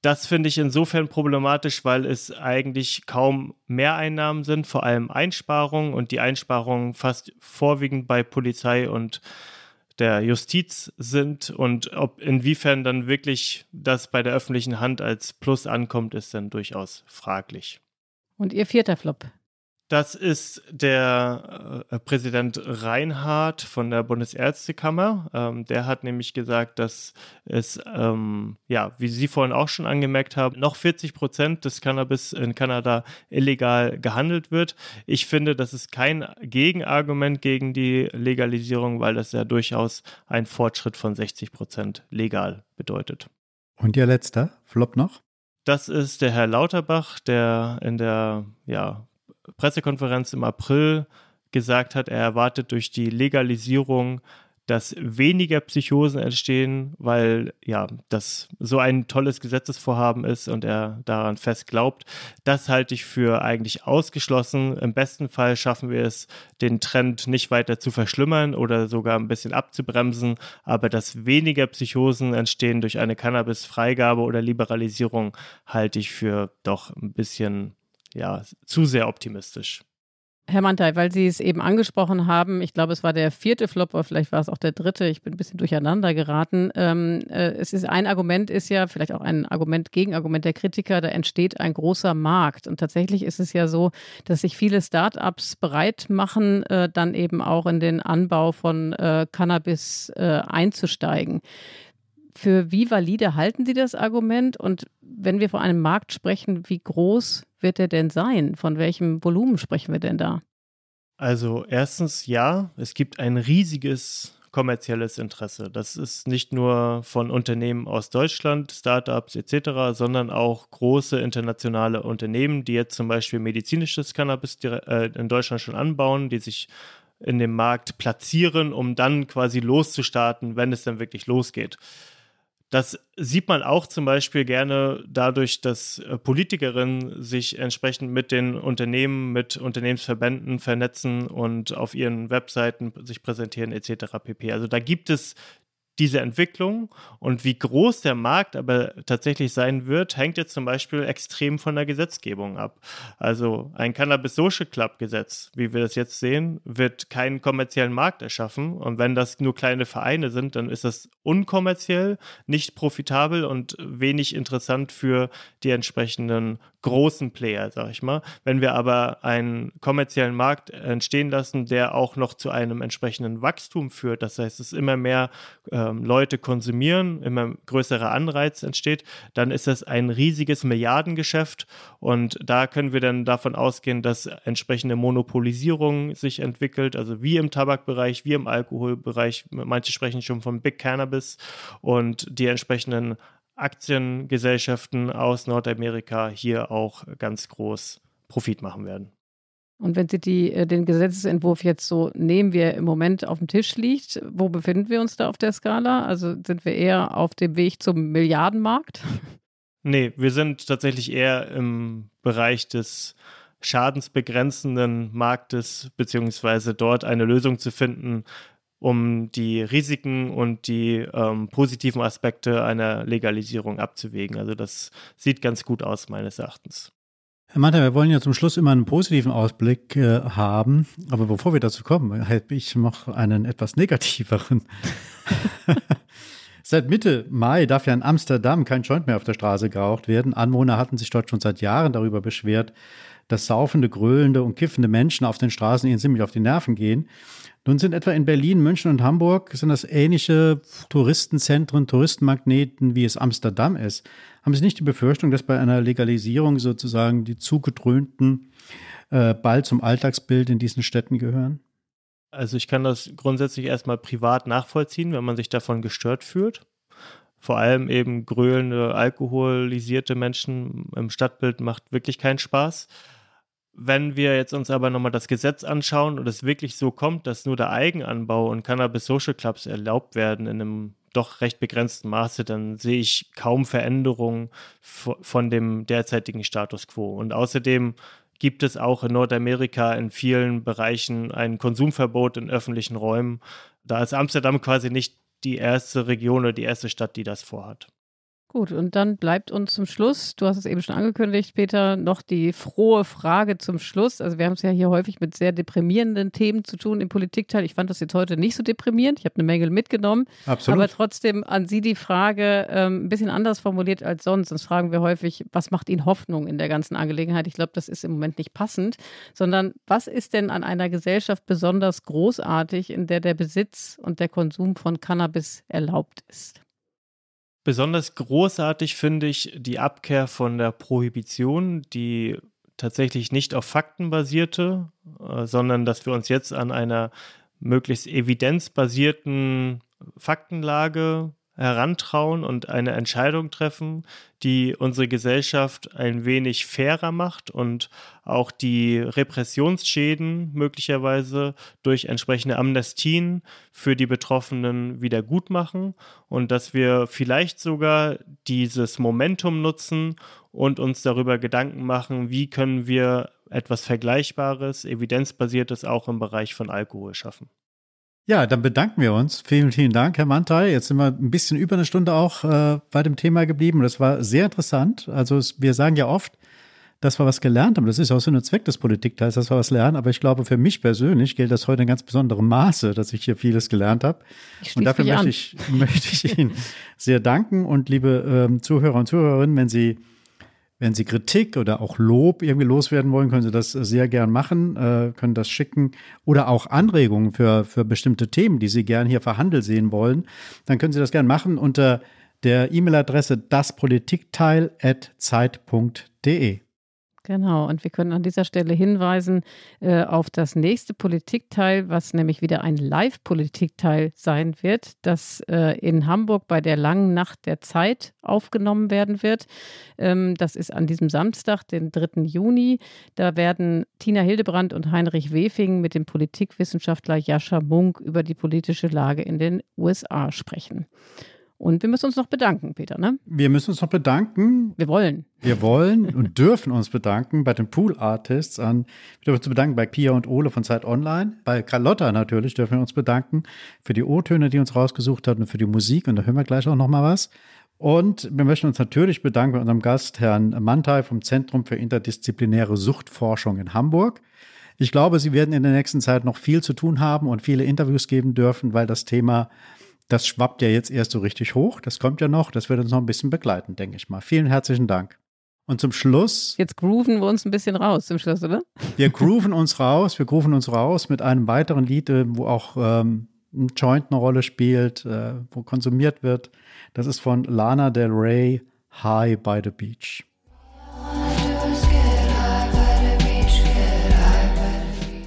Das finde ich insofern problematisch, weil es eigentlich kaum Mehreinnahmen sind, vor allem Einsparungen und die Einsparungen fast vorwiegend bei Polizei und der Justiz sind und ob inwiefern dann wirklich das bei der öffentlichen Hand als Plus ankommt, ist dann durchaus fraglich. Und Ihr vierter Flop? Das ist der äh, Präsident Reinhardt von der Bundesärztekammer. Ähm, der hat nämlich gesagt, dass es, ähm, ja, wie Sie vorhin auch schon angemerkt haben, noch 40 Prozent des Cannabis in Kanada illegal gehandelt wird. Ich finde, das ist kein Gegenargument gegen die Legalisierung, weil das ja durchaus ein Fortschritt von 60 Prozent legal bedeutet. Und Ihr letzter Flop noch? Das ist der Herr Lauterbach, der in der ja, Pressekonferenz im April gesagt hat, er erwartet durch die Legalisierung, dass weniger Psychosen entstehen, weil ja, das so ein tolles Gesetzesvorhaben ist und er daran fest glaubt. Das halte ich für eigentlich ausgeschlossen. Im besten Fall schaffen wir es, den Trend nicht weiter zu verschlimmern oder sogar ein bisschen abzubremsen, aber dass weniger Psychosen entstehen durch eine Cannabis-Freigabe oder Liberalisierung, halte ich für doch ein bisschen ja, zu sehr optimistisch. Herr Mantei, weil Sie es eben angesprochen haben, ich glaube, es war der vierte Flop, oder vielleicht war es auch der dritte, ich bin ein bisschen durcheinander geraten. Ähm, äh, es ist ein Argument, ist ja vielleicht auch ein Argument, Gegenargument der Kritiker, da entsteht ein großer Markt. Und tatsächlich ist es ja so, dass sich viele Start-ups bereit machen, äh, dann eben auch in den Anbau von äh, Cannabis äh, einzusteigen. Für wie valide halten Sie das Argument? Und wenn wir von einem Markt sprechen, wie groß wird er denn sein? Von welchem Volumen sprechen wir denn da? Also erstens ja, es gibt ein riesiges kommerzielles Interesse. Das ist nicht nur von Unternehmen aus Deutschland, Startups etc., sondern auch große internationale Unternehmen, die jetzt zum Beispiel medizinisches Cannabis äh, in Deutschland schon anbauen, die sich in dem Markt platzieren, um dann quasi loszustarten, wenn es dann wirklich losgeht. Das sieht man auch zum Beispiel gerne dadurch, dass äh, Politikerinnen sich entsprechend mit den Unternehmen, mit Unternehmensverbänden vernetzen und auf ihren Webseiten sich präsentieren etc. pp. Also da gibt es diese Entwicklung und wie groß der Markt aber tatsächlich sein wird, hängt jetzt zum Beispiel extrem von der Gesetzgebung ab. Also ein Cannabis Social Club Gesetz, wie wir das jetzt sehen, wird keinen kommerziellen Markt erschaffen. Und wenn das nur kleine Vereine sind, dann ist das unkommerziell, nicht profitabel und wenig interessant für die entsprechenden großen Player, sag ich mal. Wenn wir aber einen kommerziellen Markt entstehen lassen, der auch noch zu einem entsprechenden Wachstum führt, das heißt, es immer mehr äh, ähm, Leute konsumieren, immer größerer Anreiz entsteht, dann ist das ein riesiges Milliardengeschäft und da können wir dann davon ausgehen, dass entsprechende Monopolisierung sich entwickelt, also wie im Tabakbereich, wie im Alkoholbereich. Manche sprechen schon von Big Cannabis und die entsprechenden Aktiengesellschaften aus Nordamerika hier auch ganz groß Profit machen werden. Und wenn Sie die, äh, den Gesetzesentwurf jetzt so nehmen, wie er im Moment auf dem Tisch liegt, wo befinden wir uns da auf der Skala? Also sind wir eher auf dem Weg zum Milliardenmarkt? Nee, wir sind tatsächlich eher im Bereich des schadensbegrenzenden Marktes, beziehungsweise dort eine Lösung zu finden, um die Risiken und die ähm, positiven Aspekte einer Legalisierung abzuwägen. Also das sieht ganz gut aus, meines Erachtens. Herr Manta, wir wollen ja zum Schluss immer einen positiven Ausblick äh, haben, aber bevor wir dazu kommen, habe ich noch einen etwas negativeren. (laughs) Seit Mitte Mai darf ja in Amsterdam kein Joint mehr auf der Straße geraucht werden. Anwohner hatten sich dort schon seit Jahren darüber beschwert, dass saufende, gröhlende und kiffende Menschen auf den Straßen ihnen ziemlich auf die Nerven gehen. Nun sind etwa in Berlin, München und Hamburg sind das ähnliche Touristenzentren, Touristenmagneten, wie es Amsterdam ist. Haben Sie nicht die Befürchtung, dass bei einer Legalisierung sozusagen die zugedröhnten äh, bald zum Alltagsbild in diesen Städten gehören? Also ich kann das grundsätzlich erstmal privat nachvollziehen, wenn man sich davon gestört fühlt. Vor allem eben gröhlende, alkoholisierte Menschen im Stadtbild macht wirklich keinen Spaß. Wenn wir jetzt uns aber nochmal das Gesetz anschauen und es wirklich so kommt, dass nur der Eigenanbau und Cannabis Social Clubs erlaubt werden in einem doch recht begrenzten Maße, dann sehe ich kaum Veränderungen von dem derzeitigen Status quo. Und außerdem gibt es auch in Nordamerika in vielen Bereichen ein Konsumverbot in öffentlichen Räumen. Da ist Amsterdam quasi nicht die erste Region oder die erste Stadt, die das vorhat. Gut, und dann bleibt uns zum Schluss, du hast es eben schon angekündigt, Peter, noch die frohe Frage zum Schluss. Also wir haben es ja hier häufig mit sehr deprimierenden Themen zu tun im Politikteil. Ich fand das jetzt heute nicht so deprimierend. Ich habe eine Menge mitgenommen. Absolut. Aber trotzdem an Sie die Frage ähm, ein bisschen anders formuliert als sonst. Sonst fragen wir häufig, was macht Ihnen Hoffnung in der ganzen Angelegenheit? Ich glaube, das ist im Moment nicht passend, sondern was ist denn an einer Gesellschaft besonders großartig, in der der Besitz und der Konsum von Cannabis erlaubt ist? Besonders großartig finde ich die Abkehr von der Prohibition, die tatsächlich nicht auf Fakten basierte, äh, sondern dass wir uns jetzt an einer möglichst evidenzbasierten Faktenlage herantrauen und eine Entscheidung treffen, die unsere Gesellschaft ein wenig fairer macht und auch die Repressionsschäden möglicherweise durch entsprechende Amnestien für die Betroffenen wieder gut machen und dass wir vielleicht sogar dieses Momentum nutzen und uns darüber Gedanken machen, wie können wir etwas Vergleichbares, evidenzbasiertes auch im Bereich von Alkohol schaffen. Ja, dann bedanken wir uns. Vielen, vielen Dank, Herr Mantai. Jetzt sind wir ein bisschen über eine Stunde auch äh, bei dem Thema geblieben. Das war sehr interessant. Also es, wir sagen ja oft, dass wir was gelernt haben. Das ist auch so ein Zweck des Politikteils, dass wir was lernen. Aber ich glaube, für mich persönlich gilt das heute in ganz besonderem Maße, dass ich hier vieles gelernt habe. Und dafür möchte ich, (laughs) möchte ich Ihnen sehr danken. Und liebe ähm, Zuhörer und Zuhörerinnen, wenn Sie wenn Sie Kritik oder auch Lob irgendwie loswerden wollen, können Sie das sehr gern machen, äh, können das schicken oder auch Anregungen für, für bestimmte Themen, die Sie gern hier verhandelt sehen wollen. Dann können Sie das gern machen unter der E-Mail-Adresse daspolitikteil.zeit.de. Genau, und wir können an dieser Stelle hinweisen äh, auf das nächste Politikteil, was nämlich wieder ein Live-Politikteil sein wird, das äh, in Hamburg bei der langen Nacht der Zeit aufgenommen werden wird. Ähm, das ist an diesem Samstag, den 3. Juni. Da werden Tina Hildebrand und Heinrich Wefing mit dem Politikwissenschaftler Jascha Munk über die politische Lage in den USA sprechen. Und wir müssen uns noch bedanken, Peter, ne? Wir müssen uns noch bedanken. Wir wollen. Wir wollen und dürfen uns bedanken bei den Pool Artists an. Wir dürfen uns bedanken bei Pia und Ole von Zeit Online. Bei Carlotta natürlich dürfen wir uns bedanken für die O-Töne, die uns rausgesucht hat und für die Musik. Und da hören wir gleich auch noch mal was. Und wir möchten uns natürlich bedanken bei unserem Gast, Herrn Mantai vom Zentrum für interdisziplinäre Suchtforschung in Hamburg. Ich glaube, Sie werden in der nächsten Zeit noch viel zu tun haben und viele Interviews geben dürfen, weil das Thema das schwappt ja jetzt erst so richtig hoch. Das kommt ja noch. Das wird uns noch ein bisschen begleiten, denke ich mal. Vielen herzlichen Dank. Und zum Schluss. Jetzt grooven wir uns ein bisschen raus zum Schluss, oder? Wir (laughs) grooven uns raus. Wir grooven uns raus mit einem weiteren Lied, äh, wo auch ähm, ein Joint eine Rolle spielt, äh, wo konsumiert wird. Das ist von Lana Del Rey, High by the Beach.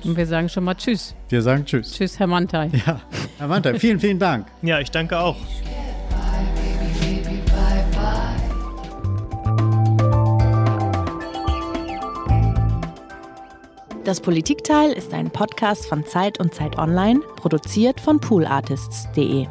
Und wir sagen schon mal Tschüss. Wir sagen Tschüss. Tschüss, Herr Mantai. Ja, Herr Mantai, vielen, vielen Dank. Ja, ich danke auch. Das Politikteil ist ein Podcast von Zeit und Zeit Online, produziert von poolartists.de.